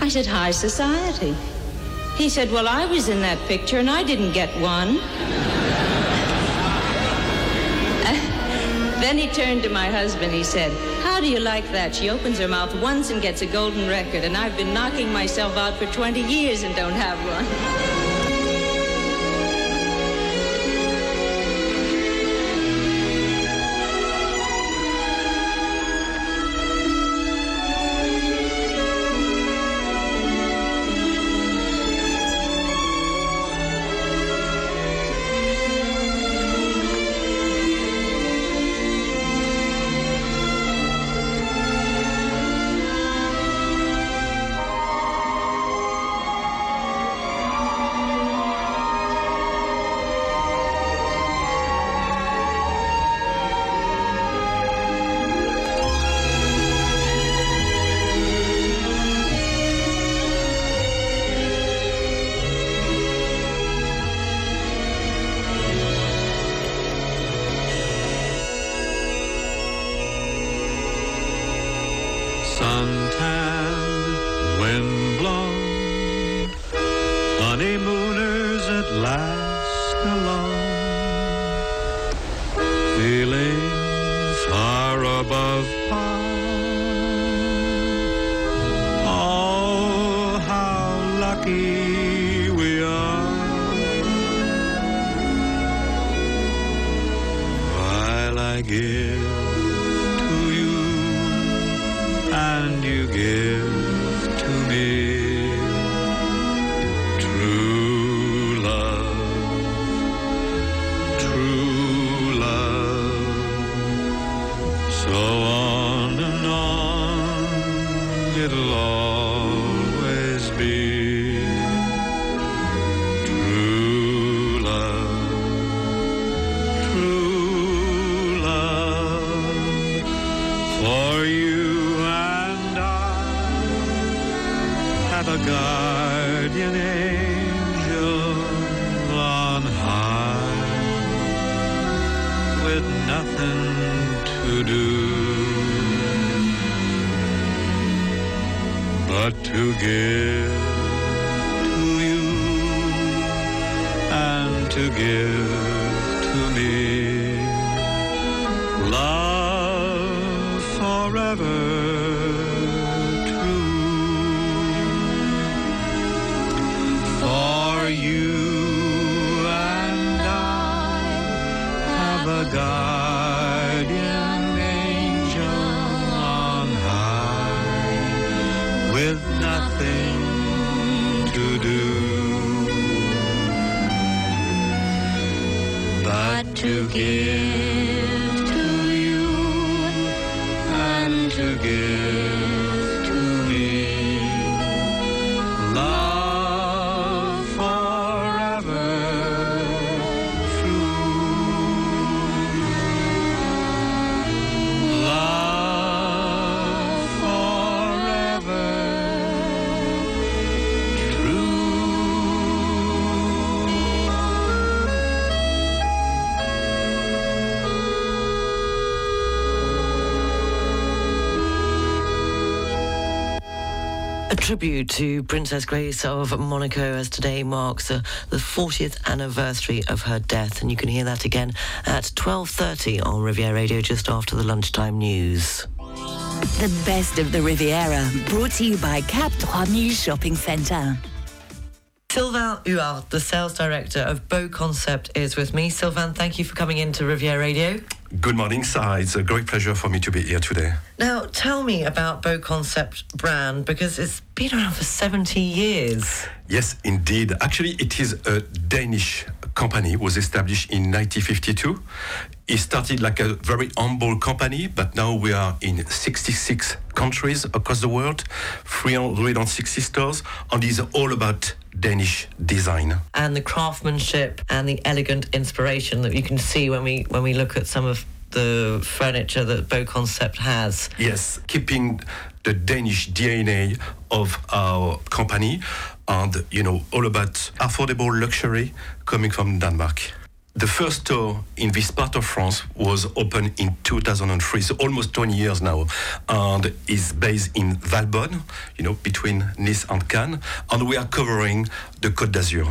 I said, High society. He said, Well, I was in that picture and I didn't get one. <laughs> then he turned to my husband. He said, How do you like that? She opens her mouth once and gets a golden record, and I've been knocking myself out for 20 years and don't have one. Tribute to Princess Grace of Monaco as today marks uh, the 40th anniversary of her death and you can hear that again at 12.30 on Riviera Radio just after the lunchtime news. The best of the Riviera, brought to you by Cap 3000 Shopping Centre. Sylvain Huard, the sales director of BoConcept, is with me. Sylvain, thank you for coming into Riviera Radio. Good morning, Sarah. It's a great pleasure for me to be here today. Tell me about BoConcept brand because it's been around for 70 years. Yes, indeed. Actually, it is a Danish company, was established in 1952. It started like a very humble company, but now we are in 66 countries across the world, 360 stores, and it's all about Danish design. and the craftsmanship and the elegant inspiration that you can see when we when we look at some of the furniture that Beau Concept has. Yes, keeping the Danish DNA of our company and, you know, all about affordable luxury coming from Denmark. The first store in this part of France was opened in 2003, so almost 20 years now, and is based in Valbonne, you know, between Nice and Cannes, and we are covering the Côte d'Azur.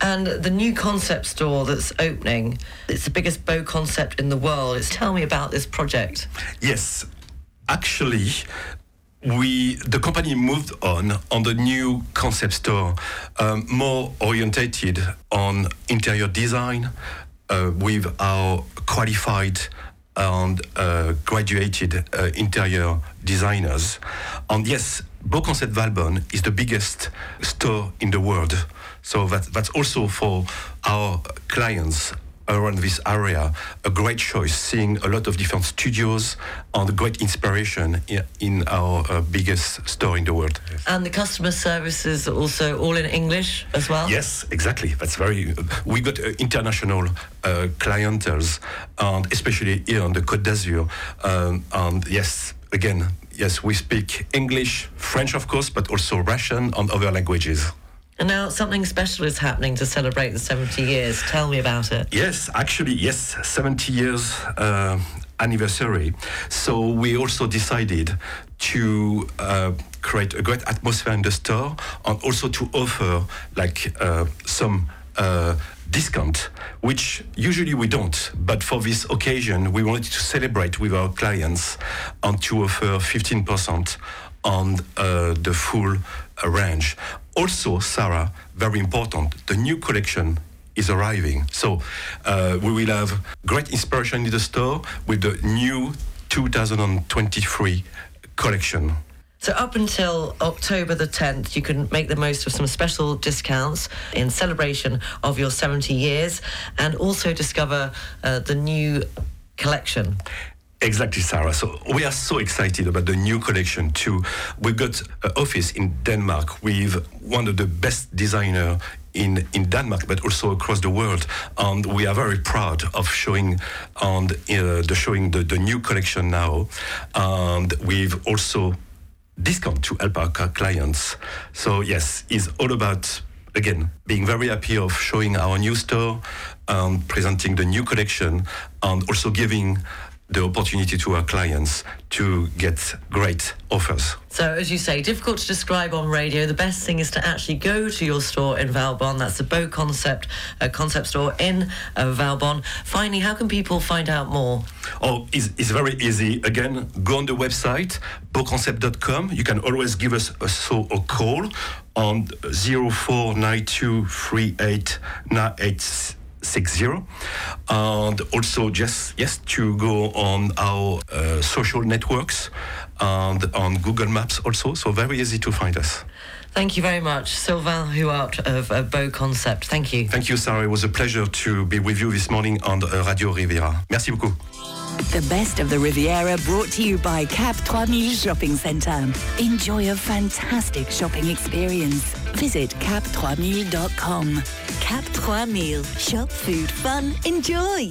And the new concept store that's opening, it's the biggest BoConcept in the world. It's tell me about this project. Yes, actually, we the company moved on on the new concept store, um, more orientated on interior design uh, with our qualified and uh, graduated uh, interior designers. And yes, BoConcept Valbonne is the biggest store in the world. So that, that's also for our clients around this area a great choice, seeing a lot of different studios and great inspiration in, in our uh, biggest store in the world. And the customer service is also all in English as well? Yes, exactly. That's very. We got uh, international uh, clientels, and especially here on the Côte d'Azur. Um, and yes, again, yes, we speak English, French, of course, but also Russian and other languages. And now something special is happening to celebrate the 70 years. Tell me about it. Yes, actually, yes, 70 years uh, anniversary. So we also decided to uh, create a great atmosphere in the store and also to offer like uh, some uh, discount, which usually we don't. But for this occasion, we wanted to celebrate with our clients and to offer 15% on uh, the full range. Also, Sarah, very important, the new collection is arriving. So uh, we will have great inspiration in the store with the new 2023 collection. So up until October the 10th, you can make the most of some special discounts in celebration of your 70 years and also discover uh, the new collection. Exactly, Sarah. So we are so excited about the new collection too. We've got an office in Denmark with one of the best designer in, in Denmark, but also across the world. And we are very proud of showing on uh, the showing the, the new collection now. And we've also discount to help our clients. So yes, it's all about again being very happy of showing our new store, and presenting the new collection, and also giving the opportunity to our clients to get great offers. So, as you say, difficult to describe on radio. The best thing is to actually go to your store in Valbonne. That's the BoConcept uh, concept store in uh, Valbonne. Finally, how can people find out more? Oh, it's, it's very easy. Again, go on the website, boconcept.com. You can always give us a, so a call on 0492389860. And also just, yes, to go on our uh, social networks and on Google Maps also. So very easy to find us. Thank you very much, Sylvain Huart of uh, BoConcept. Thank you. Thank you, Sarah. It was a pleasure to be with you this morning on uh, Radio Riviera. Merci beaucoup. The best of the Riviera brought to you by Cap 3000 Shopping Centre. Enjoy a fantastic shopping experience. Visit cap3000.com. Cap 3000. Shop, food, fun, enjoy.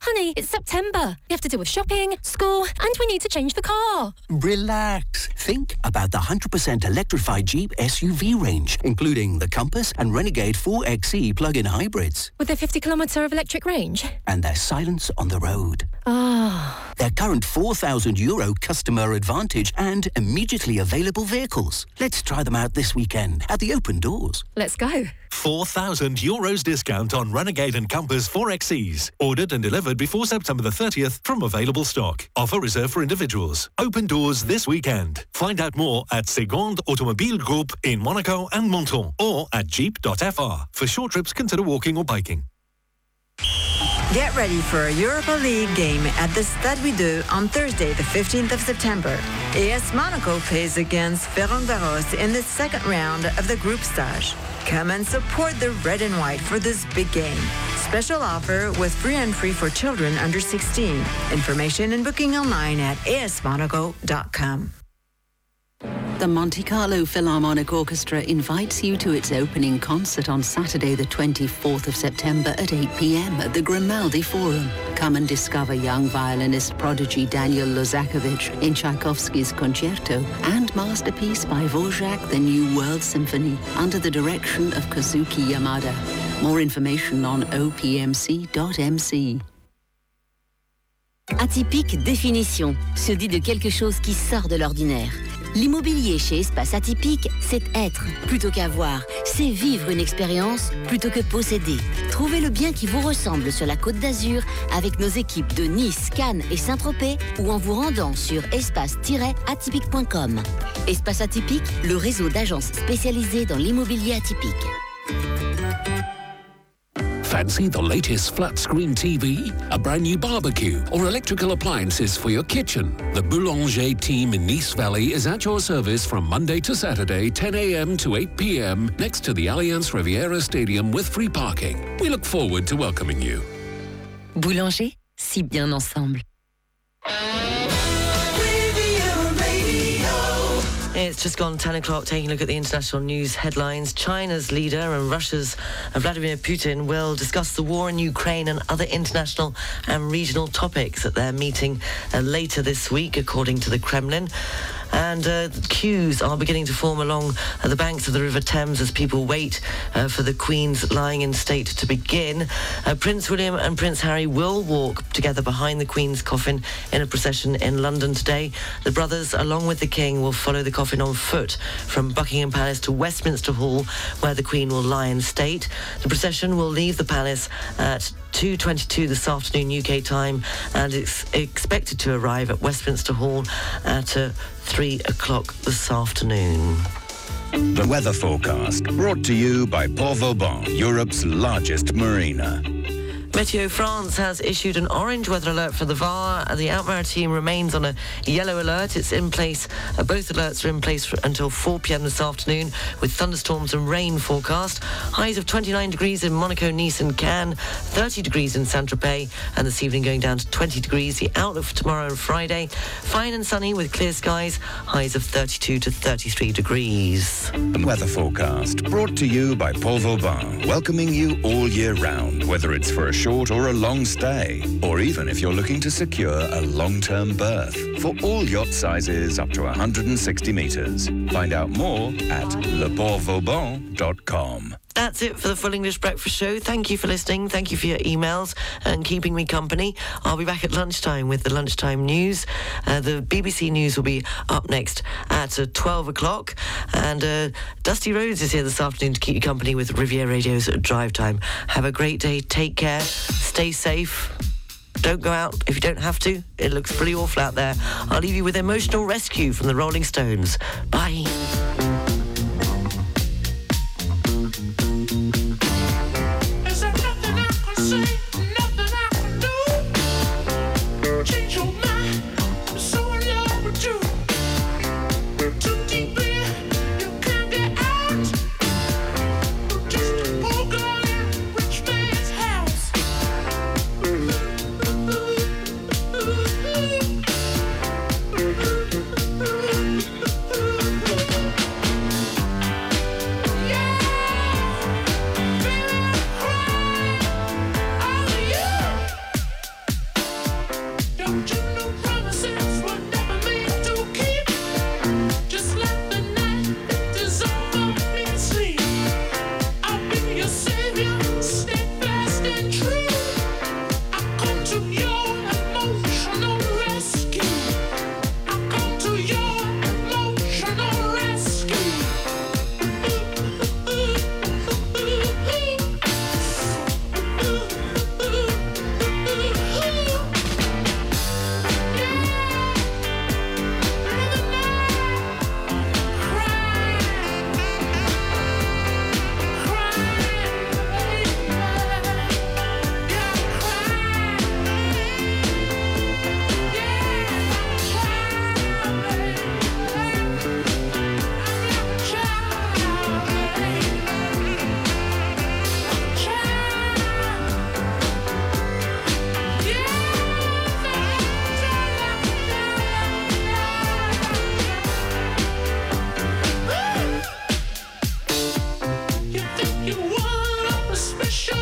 Honey, it's September. We have to deal with shopping, school, and we need to change the car. Relax. Think about the 100% electrified Jeep SUV range, including the Compass and Renegade 4XE plug-in hybrids. With their 50 kilometre of electric range. And their silence on the road. Ah. Their current 4,000 euro customer advantage and immediately available vehicles. Let's try them out this weekend at the open doors. Let's go. 4,000 euros discount on Renegade and Compass 4XEs. Ordered and delivered before September the 30th from available stock. Offer reserved for individuals. Open doors this weekend. Find out more at Segonde Automobile Group in Monaco and Menton or at jeep.fr. For short trips, consider walking or biking. Get ready for a Europa League game at the Stade Louis on Thursday, the 15th of September. AS Monaco plays against Ferencvaros in the second round of the group stage. Come and support the red and white for this big game. Special offer with free entry for children under 16. Information and booking online at asmonaco.com. The Monte Carlo Philharmonic Orchestra invites you to its opening concert on Saturday, the 24th of September at 8 p.m. at the Grimaldi Forum. Come and discover young violinist prodigy Daniel Lozakovich in Tchaikovsky's Concerto and masterpiece by Dvorak, the New World Symphony, under the direction of Kazuki Yamada. More information on opmc.mc. Atypique définition se dit de quelque chose qui sort de l'ordinaire. L'immobilier chez Espace Atypique, c'est être plutôt qu'avoir. C'est vivre une expérience plutôt que posséder. Trouvez le bien qui vous ressemble sur la Côte d'Azur avec nos équipes de Nice, Cannes et Saint-Tropez ou en vous rendant sur espace-atypique.com. Espace Atypique, le réseau d'agences spécialisées dans l'immobilier atypique. Fancy the latest flat screen TV, a brand new barbecue, or electrical appliances for your kitchen? The Boulanger team in Nice Valley is at your service from Monday to Saturday, 10 a.m. to 8 p.m. next to the Allianz Riviera Stadium with free parking. We look forward to welcoming you. Boulanger, si bien ensemble. It's just gone 10 o'clock, taking a look at the international news headlines. China's leader and Russia's Vladimir Putin will discuss the war in Ukraine and other international and regional topics at their meeting uh, later this week, according to the Kremlin and uh, queues are beginning to form along uh, the banks of the River Thames as people wait uh, for the Queen's lying in state to begin. Uh, Prince William and Prince Harry will walk together behind the Queen's coffin in a procession in London today. The brothers, along with the King, will follow the coffin on foot from Buckingham Palace to Westminster Hall, where the Queen will lie in state. The procession will leave the palace at 2.22 this afternoon UK time and it's expected to arrive at Westminster Hall at uh, 3 o'clock this afternoon. The weather forecast brought to you by Port Vauban, Europe's largest marina. Meteo France has issued an orange weather alert for the VAR. The Alpes-Maritimes remains on a yellow alert. It's in place. Uh, both alerts are in place until 4 p.m. this afternoon with thunderstorms and rain forecast. Highs of 29 degrees in Monaco, Nice and Cannes, 30 degrees in Saint-Tropez, and this evening going down to 20 degrees. The outlook for tomorrow and Friday, fine and sunny with clear skies, highs of 32 to 33 degrees. The weather forecast brought to you by Port Vauban, welcoming you all year round, whether it's for a short or a long stay, or even if you're looking to secure a long-term berth. For all yacht sizes up to 160 metres. Find out more at leportvauban.com. That's it for the Full English Breakfast Show. Thank you for listening. Thank you for your emails and keeping me company. I'll be back at lunchtime with the lunchtime news. Uh, the BBC News will be up next at uh, 12 o'clock. And uh, Dusty Rhodes is here this afternoon to keep you company with Riviera Radio's Drive Time. Have a great day. Take care. Stay safe. Don't go out if you don't have to. It looks pretty awful out there. I'll leave you with Emotional Rescue from the Rolling Stones. Bye.